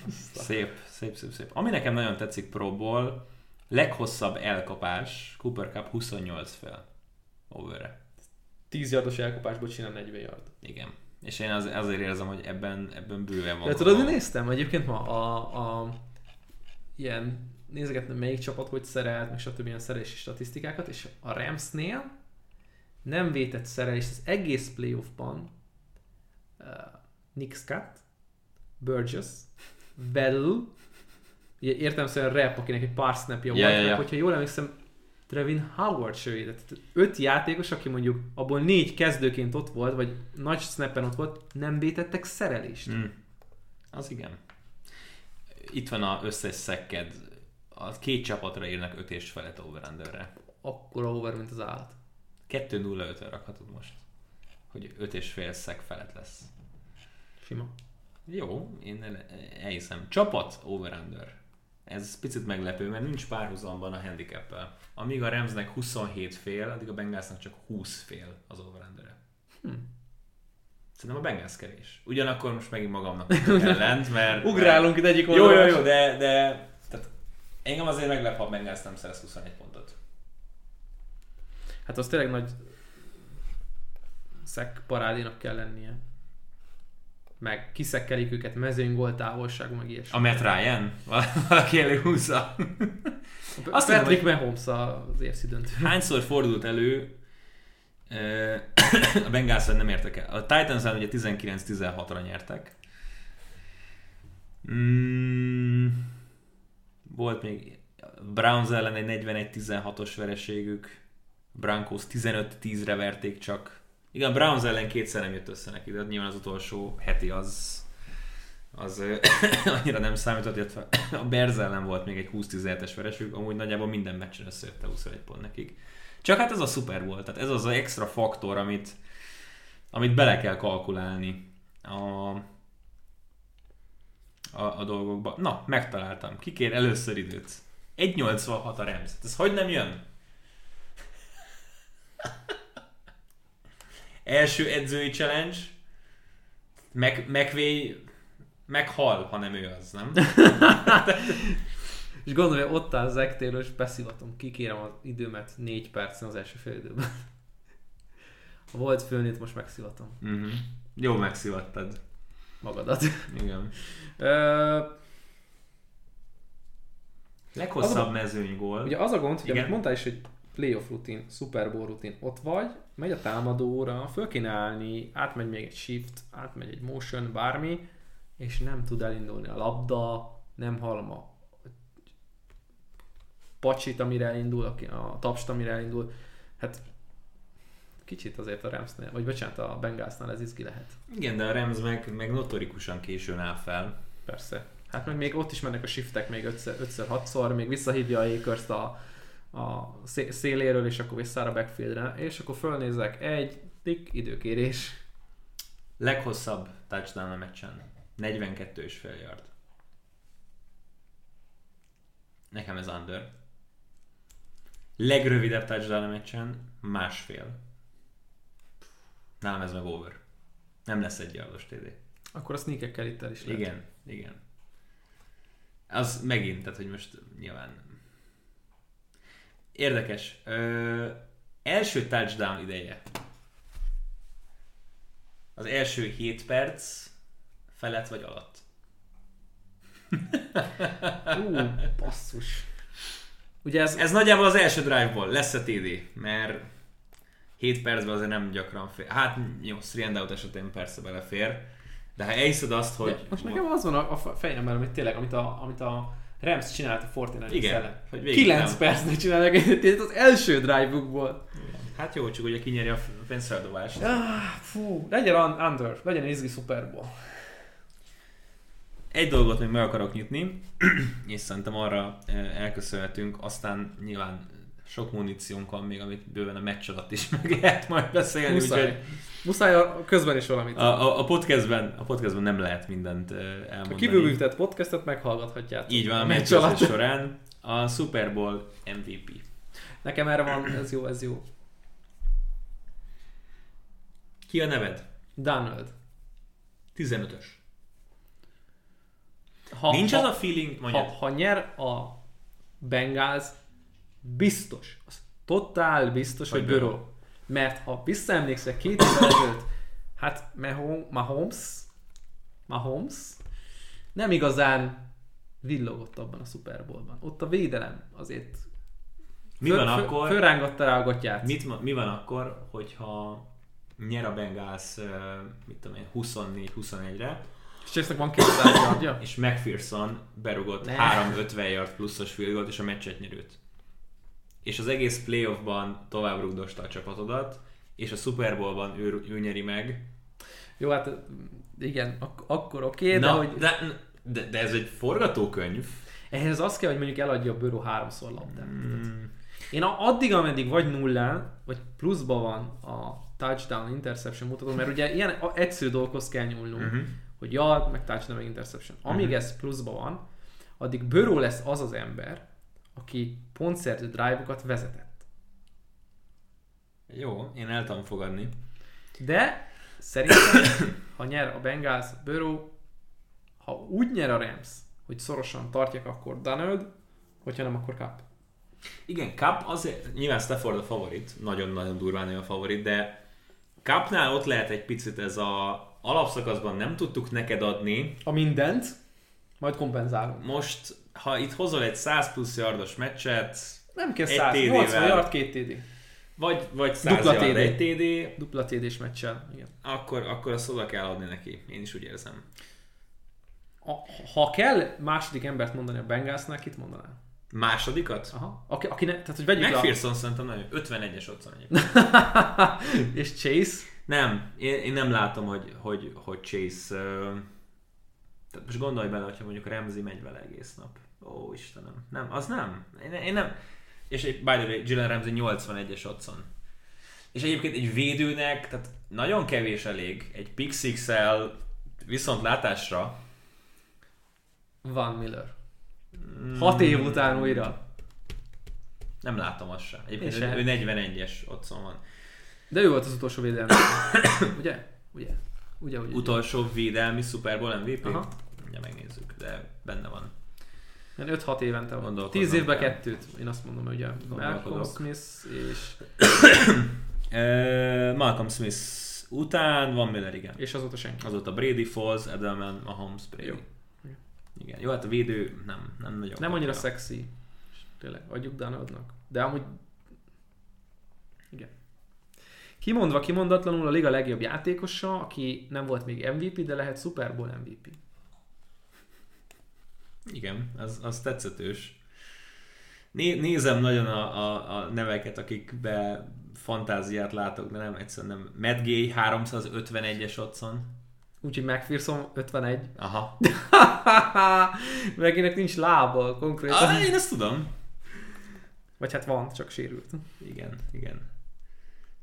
Aztán. Szép, szép, szép, szép. Ami nekem nagyon tetszik próból, leghosszabb elkapás, Cooper Cup 28 fél overre. 10 yardos elkapásból csinál 40 yard. Igen. És én az, azért érzem, hogy ebben, ebben bőven van. De tudod, én néztem egyébként ma a, a ilyen nézegettem melyik csapat hogy szerelt, meg stb. ilyen szerelési statisztikákat, és a Ramsnél nem vétett szerelés az egész playoffban uh, Nick Scott, Burgess, Bell, ugye értelemszerűen rep, akinek egy pár snapja Ja, volt, meg ja. hogyha jól emlékszem, Trevin Howard se védett. Öt játékos, aki mondjuk abból négy kezdőként ott volt, vagy nagy snappen ott volt, nem vétettek szerelést. Mm. Az igen. Itt van a összes szekked. A két csapatra írnak 5 és felett over Akkora over, mint az állat. 2-0-5-re rakhatod most. Hogy 5 és fél szek felett lesz. Sima. Jó, én el- elhiszem. Csapat over-under. Ez picit meglepő, mert nincs párhuzamban a handicappel. Amíg a Ramsnek 27 fél, addig a Bengalsnak csak 20 fél az over -e. Hm. Szerintem a Bengals kevés. Ugyanakkor most megint magamnak ellent, mert... Ugrálunk itt egyik Jó, jó, oldalra. jó, de, de tehát engem azért meglep, ha a Bengals nem szerez 21 pontot. Hát az tényleg nagy szek parádénak kell lennie. meg kiszekkelik őket mezőnygól távolság, meg ilyesmi. A Matt Ryan? Valaki előhúzza. Azt Patrick Mahomes az érsz döntő. Hányszor fordult elő a Bengals nem értek el. A titans ugye 19-16-ra nyertek. Mm, volt még Browns ellen egy 41-16-os vereségük. Broncos 15-10-re verték csak. Igen, Browns ellen kétszer nem jött össze neki, de nyilván az utolsó heti az az annyira nem számított, illetve a Bears ellen volt még egy 20-17-es vereség, amúgy nagyjából minden meccsen összejött a 21 pont nekik. Csak hát ez a szuper volt, tehát ez az az extra faktor, amit, amit bele kell kalkulálni a, a, a dolgokba. Na, megtaláltam. Kikér először időt. 1.86 a Rams. Ez hogy nem jön? Első edzői challenge. Meg, McVay meghal, ha nem ő az, nem? és gondolja, ott áll Zach Taylor, és beszivatom, kikérem az időmet négy percen az első fél időben. A volt főnét most megszivatom. Uh-huh. Jó megszivattad. Magadat. Igen. Ö... Leghosszabb az mezőnygól. Ugye az a gond, hogy amit mondtál is, hogy playoff rutin, Super Bowl rutin, ott vagy, megy a támadóra, föl kéne állni, átmegy még egy shift, átmegy egy motion, bármi, és nem tud elindulni a labda, nem hallom a pacsit, amire elindul, a tapst, amire elindul. Hát kicsit azért a Ramsnél, vagy bocsánat, a Bengalsnál ez izgi lehet. Igen, de a Rams meg, meg notorikusan későn áll fel. Persze. Hát meg még ott is mennek a shiftek még 5-6-szor, még visszahívja a Akers a, a széléről, és akkor visszára a backfieldre, és akkor fölnézek egy, tik, időkérés. Leghosszabb touchdown a meccsen. 42 és fél yard. Nekem ez under. Legrövidebb touchdown a meccsen másfél. Nálam ez meg over. Nem lesz egy yardos TD. Akkor a sneakekkel itt el is lehet. Igen, igen. Az megint, tehát hogy most nyilván Érdekes. Ö, első touchdown ideje. Az első 7 perc felett vagy alatt. Ú, basszus. Ugye ez... ez nagyjából az első drive-ból lesz a TD, mert 7 percben azért nem gyakran fér. Hát jó, 3 out esetén persze belefér, de ha elhiszed azt, hogy... Ja, most nekem az van a, a fejemben, amit tényleg, amit a, amit a Rams csinált a Fortnite Igen, ellen. hogy 9 percnek csinálnak egyet az első drive-bookból. Hát jó, csak ugye kinyeri a pénzfeldobást. Ah, fú, legyen under, legyen izgi Super Bowl. Egy dolgot még meg akarok nyitni, és szerintem arra eh, elköszönhetünk, aztán nyilván sok muníciónk van még, amit bőven a meccs alatt is meg lehet majd beszélni. Muszáj. Úgyhogy Muszáj a közben is valamit. A, a, a, podcastben, a podcastben nem lehet mindent elmondani. A kívülműtett podcastot meghallgathatjátok. Így van, a meccs alatt során a Super Bowl MVP. Nekem erre van, ez jó, ez jó. Ki a neved? Donald. 15-ös. Ha, Nincs ha, az a feeling, mondjad. Ha, ha nyer a Bengals, biztos, az totál biztos, hogy, hogy Burrow. Mert ha visszaemlékszek két évvel ezelőtt, hát Mahomes, Mahomes nem igazán villogott abban a Super Bowlban. Ott a védelem azért mi van föl, akkor? Fölrángatta rá a gatyát. Mit, mi van akkor, hogyha nyer a Bengals, mit tudom én, 24-21-re, és Chase-nek van 200 yardja? És McPherson berugott ne. 350 yard pluszos field és a meccset nyerőt. És az egész playoffban tovább rugdosta a csapatodat, és a Super Bowlban ő, ő nyeri meg. Jó, hát igen, ak- akkor oké, okay, de hogy... De, de, de, ez egy forgatókönyv. Ehhez az kell, hogy mondjuk eladja a bőró háromszor labdát. Hmm. Én addig, ameddig vagy nullán, vagy pluszban van a touchdown, interception mutató, mert ugye ilyen egyszerű dolgokhoz kell nyúlnunk, uh-huh hogy ja, meg touchdown, meg interception. Amíg uh-huh. ez pluszban van, addig Burrow lesz az az ember, aki pontszerző drive-okat vezetett. Jó, én el tudom fogadni. De szerintem, ha nyer a Bengals, Burrow, ha úgy nyer a Rams, hogy szorosan tartják, akkor Donald, hogyha nem, akkor Cup. Igen, Cup azért, nyilván Stafford a favorit, nagyon-nagyon durván a favorit, de Cupnál ott lehet egy picit ez a alapszakaszban nem tudtuk neked adni, A mindent, majd kompenzálunk. most, ha itt hozol egy 100 plusz yardos meccset, Nem kell Egy 100, TD-vel. 80 yard, 2 TD. vagy, vagy 100 Dupla yard, TD. egy TD, Dupla TD-s meccsel. Igen. akkor, akkor azt oda kell adni neki. Én is úgy érzem. A, ha kell második embert mondani a Bengalsnál, kit mondanál? Másodikat? Aha. Aki, aki ne, tehát, hogy vegyük. McPherson szerintem nagyon 51-es otthon egyébként. a- és Chase. Nem, én, én nem látom, hogy, hogy, hogy Chase... Uh, tehát most gondolj bele, hogyha mondjuk Ramsey megy vele egész nap. Ó, Istenem. Nem, az nem. Én, én nem. És egy, by the way, Jalen Ramsey 81-es otthon. És egyébként egy védőnek, tehát nagyon kevés elég egy pick viszont látásra. Van Miller. Hat év után újra. Nem látom azt sem. Egyébként Én ő, ő 41-es otthon van. De ő volt az utolsó védelmi. ugye? Ugye? Ugye, ugye? Utolsó védelmi Super Bowl MVP? Aha. Ja, megnézzük, de benne van. Ilyen 5-6 évente van. Gondolkodnom 10 évben kell. kettőt. Én azt mondom, hogy ugye Malcolm. Smith és, Malcolm Smith után van Miller, igen. és azóta senki. Azóta Brady, Foles, Edelman, Mahomes, Brady. Jó. Igen, jó, hát a védő nem, nem nagyon. Nem annyira kapja. szexi. Tényleg, adjuk Donaldnak. De amúgy... Igen. Kimondva kimondatlanul a liga legjobb játékosa, aki nem volt még MVP, de lehet Super Bowl MVP. Igen, az, az tetszetős. Né, nézem nagyon a, a, a neveket, akikbe fantáziát látok, de nem egyszerűen nem. Matt Gay 351-es otthon. Úgyhogy McPherson 51. Aha. Meginek nincs lába konkrétan. Ah, én ezt tudom. Vagy hát van, csak sérült. Igen, igen.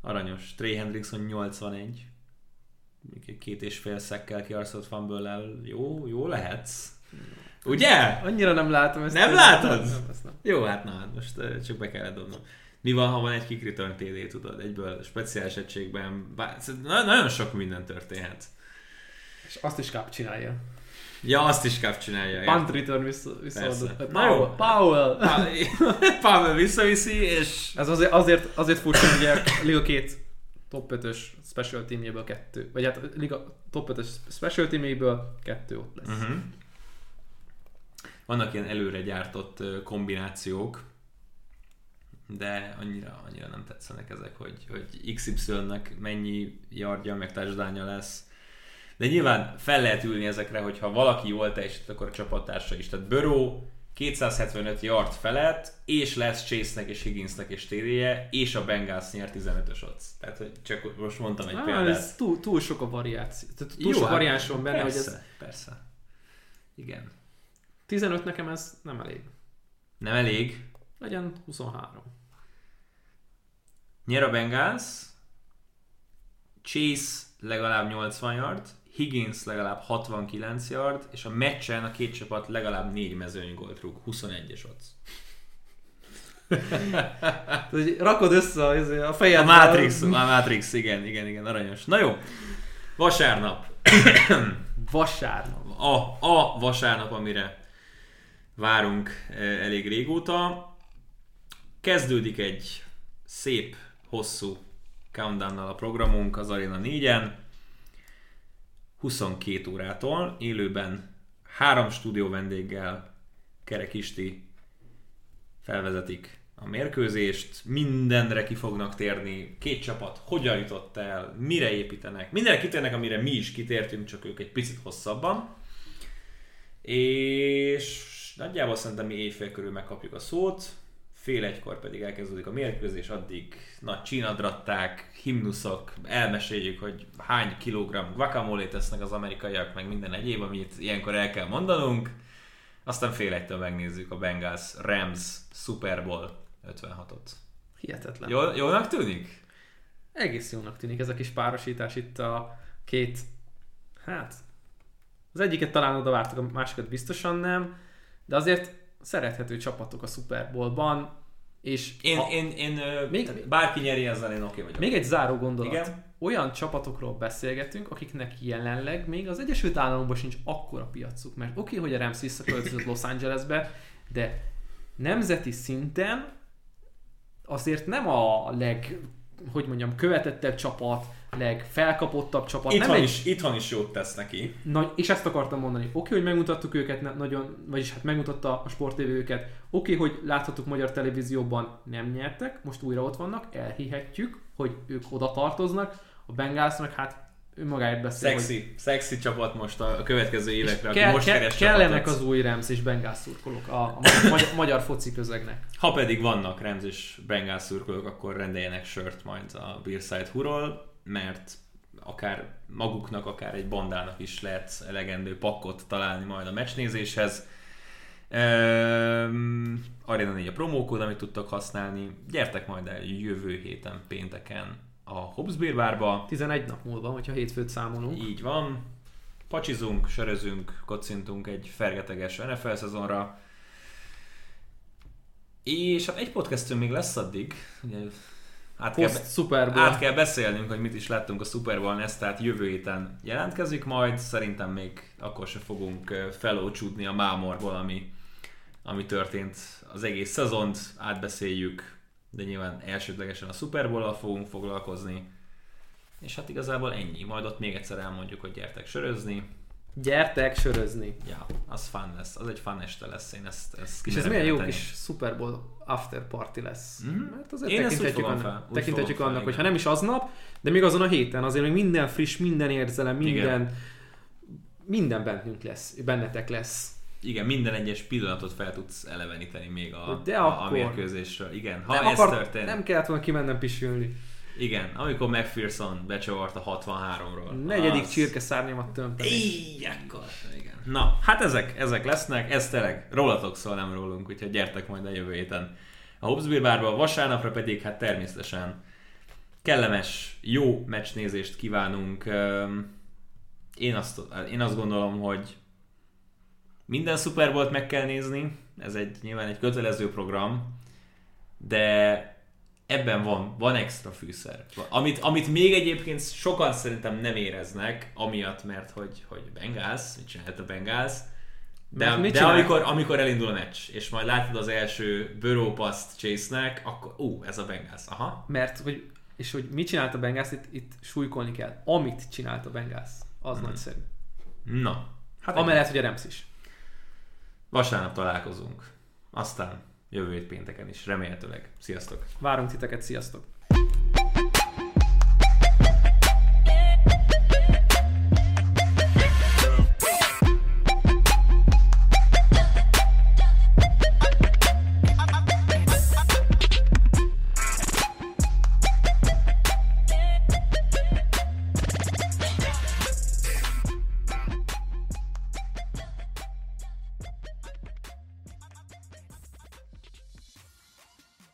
Aranyos. Trey Hendrickson 81. Még Két és fél szekkel kiarszott fumble Jó, jó lehetsz. Ugye? Annyira nem látom ezt. Nem látod? Nem, ezt nem. Jó, hát na, most csak be kellett dobnom. Mi van, ha van egy kick return TD, tudod, egyből speciális egységben, bár, na, nagyon sok minden történhet. És azt is Cup csinálja. Ja, azt is Cup csinálja. Punt return vissza, visszaadott. Jó. Powell. Powell. Visszaviszi, és Ez azért, azért, azért furcsa, hogy ugye Liga két top 5-ös special teamjéből kettő, vagy hát Liga top 5-ös special teamjéből kettő ott lesz. Uh-huh. Vannak ilyen előre gyártott kombinációk, de annyira, annyira nem tetszenek ezek, hogy, hogy XY-nek mennyi yardja, meg touchdownja lesz. De nyilván fel lehet ülni ezekre, hogyha valaki jól teljesít, akkor a csapattársa is. Tehát Burrow 275 yard felett, és lesz Chase-nek és Higginsnek és TD-je, és a Bengals nyer 15-ös odds. Tehát, hogy csak most mondtam egy Ah, példát. ez túl, túl sok a variáció. Tehát túl Jó, sok hát variáns van benne, persze, hogy ez Persze. Igen. 15 nekem ez nem elég. Nem elég. Legyen 23. Nyer a Bengals, Chase legalább 80 yard, Higgins legalább 69 yard, és a meccsen a két csapat legalább 4 mezőny gólt rúg, 21-es odds. Rakod össze a, a fejed. A Matrix, a Matrix, igen, igen, igen, aranyos. Na jó, vasárnap. Vasárnap. A, a vasárnap, amire várunk eh, elég régóta. Kezdődik egy szép, hosszú countdownnal a programunk az Arena 4-en. 22 órától élőben három stúdió vendéggel Kerek Isti felvezetik a mérkőzést, mindenre ki fognak térni, két csapat hogyan jutott el, mire építenek, mindenre kitérnek, amire mi is kitértünk, csak ők egy picit hosszabban. És nagyjából szerintem mi éjfél körül megkapjuk a szót, fél egykor pedig elkezdődik a mérkőzés, addig nagy csínadratták, himnuszok, elmeséljük, hogy hány kilogramm guacamole tesznek az amerikaiak, meg minden egyéb, amit ilyenkor el kell mondanunk. Aztán fél egytől megnézzük a Bengals Rams Super Bowl 56-ot. Hihetetlen. Jól, jólnak tűnik? Egész jónak tűnik ez a kis párosítás itt a két, hát az egyiket talán oda vártuk, a másikat biztosan nem, de azért szerethető csapatok a Super Bowlban, és Én, ha, én, én még, Még- bárki nyeri ezzel, én oké vagyok. még egy záró gondolat. Igen. Olyan csapatokról beszélgetünk, akiknek jelenleg még az Egyesült Államokban sincs akkora piacuk, mert oké, okay, hogy a Rams visszaköltözött Los Angelesbe, de nemzeti szinten azért nem a leg hogy mondjam, követettebb csapat, legfelkapottabb csapat. Itthon, nem egy- is, itthon is jót tesz neki. Na, és ezt akartam mondani. Oké, hogy megmutattuk őket ne- nagyon, vagyis hát megmutatta a sporttévé őket. Oké, hogy láthattuk magyar televízióban nem nyertek, most újra ott vannak, elhihetjük, hogy ők oda tartoznak. A Bengalsnak hát önmagáért beszél, hogy Szexi, szexi csapat most a a következő évekre, kell, most kell, kellenek az új Rams és Bengals szurkolók a, a magyar, magyar foci közegnek. Ha pedig vannak Rams és Bengals szurkolók, akkor rendeljenek sört majd a Beerside Huról, mert akár maguknak, akár egy bandának is lehet elegendő pakkot találni majd a meccsnézéshez. Ehm, Arena 4 a promókód, amit tudtak használni. Gyertek majd el jövő héten pénteken a Hobbs Beer Barba. 11 nap múlva, hogyha hétfőt számolunk. Így van. Pacsizunk, sörözünk, kocintunk egy fergeteges NFL szezonra. És hát egy podcastünk még lesz addig. Ugye, át, kell, Super Bowl. át kell beszélnünk, hogy mit is láttunk a Super Bowl ezt, tehát jövő héten jelentkezik majd. Szerintem még akkor se fogunk felócsúdni a mámorból, ami, ami történt az egész szezont, átbeszéljük, de nyilván elsődlegesen a Super Bowl-al fogunk foglalkozni. És hát igazából ennyi. Majd ott még egyszer elmondjuk, hogy gyertek sörözni. Gyertek sörözni. Ja, az fun lesz. Az egy fun este lesz. Én ezt, ezt És ez milyen jó kis Super Bowl after party lesz. Mhm. Mert azért Én fogom annak, fel, fogom annak, fel, hogy ha nem is aznap, de még azon a héten azért még minden friss, minden érzelem, minden, Igen. minden bennünk lesz, bennetek lesz. Igen, minden egyes pillanatot fel tudsz eleveníteni még a, De a, a akkor- mérkőzésről. Igen, ha nem, ez akar, történt. nem kellett volna kimennem pisülni. Igen, amikor McPherson becsavart a 63-ról. Negyedik az- csirkeszárnyamat tömpeni. Így, akkor. Igen. Na, hát ezek, ezek lesznek, ez tényleg rólatok szól, nem rólunk, úgyhogy gyertek majd a jövő héten a Hobbs Beer Barba, vasárnapra pedig hát természetesen kellemes, jó meccsnézést kívánunk. Én azt, én azt gondolom, hogy minden Super Bowl-t meg kell nézni, ez egy nyilván egy kötelező program, de ebben van, van extra fűszer. Amit, amit még egyébként sokan szerintem nem éreznek, amiatt, mert hogy, hogy Bengals, mit csinált a Bengals, de, de csinál? amikor, amikor elindul a meccs, és majd látod az első Burrow paszt Chase-nek, akkor ú, ez a Bengals, aha. Mert, hogy, és hogy mit csinált a Bengals, itt, itt súlykolni kell. Amit csinált a Bengals, az Mhm. nagyszerű. Na, hát Amellett, hogy a Rams is. vasárnap találkozunk. Aztán jövő hét pénteken is, remélhetőleg. Sziasztok! Várunk titeket, sziasztok!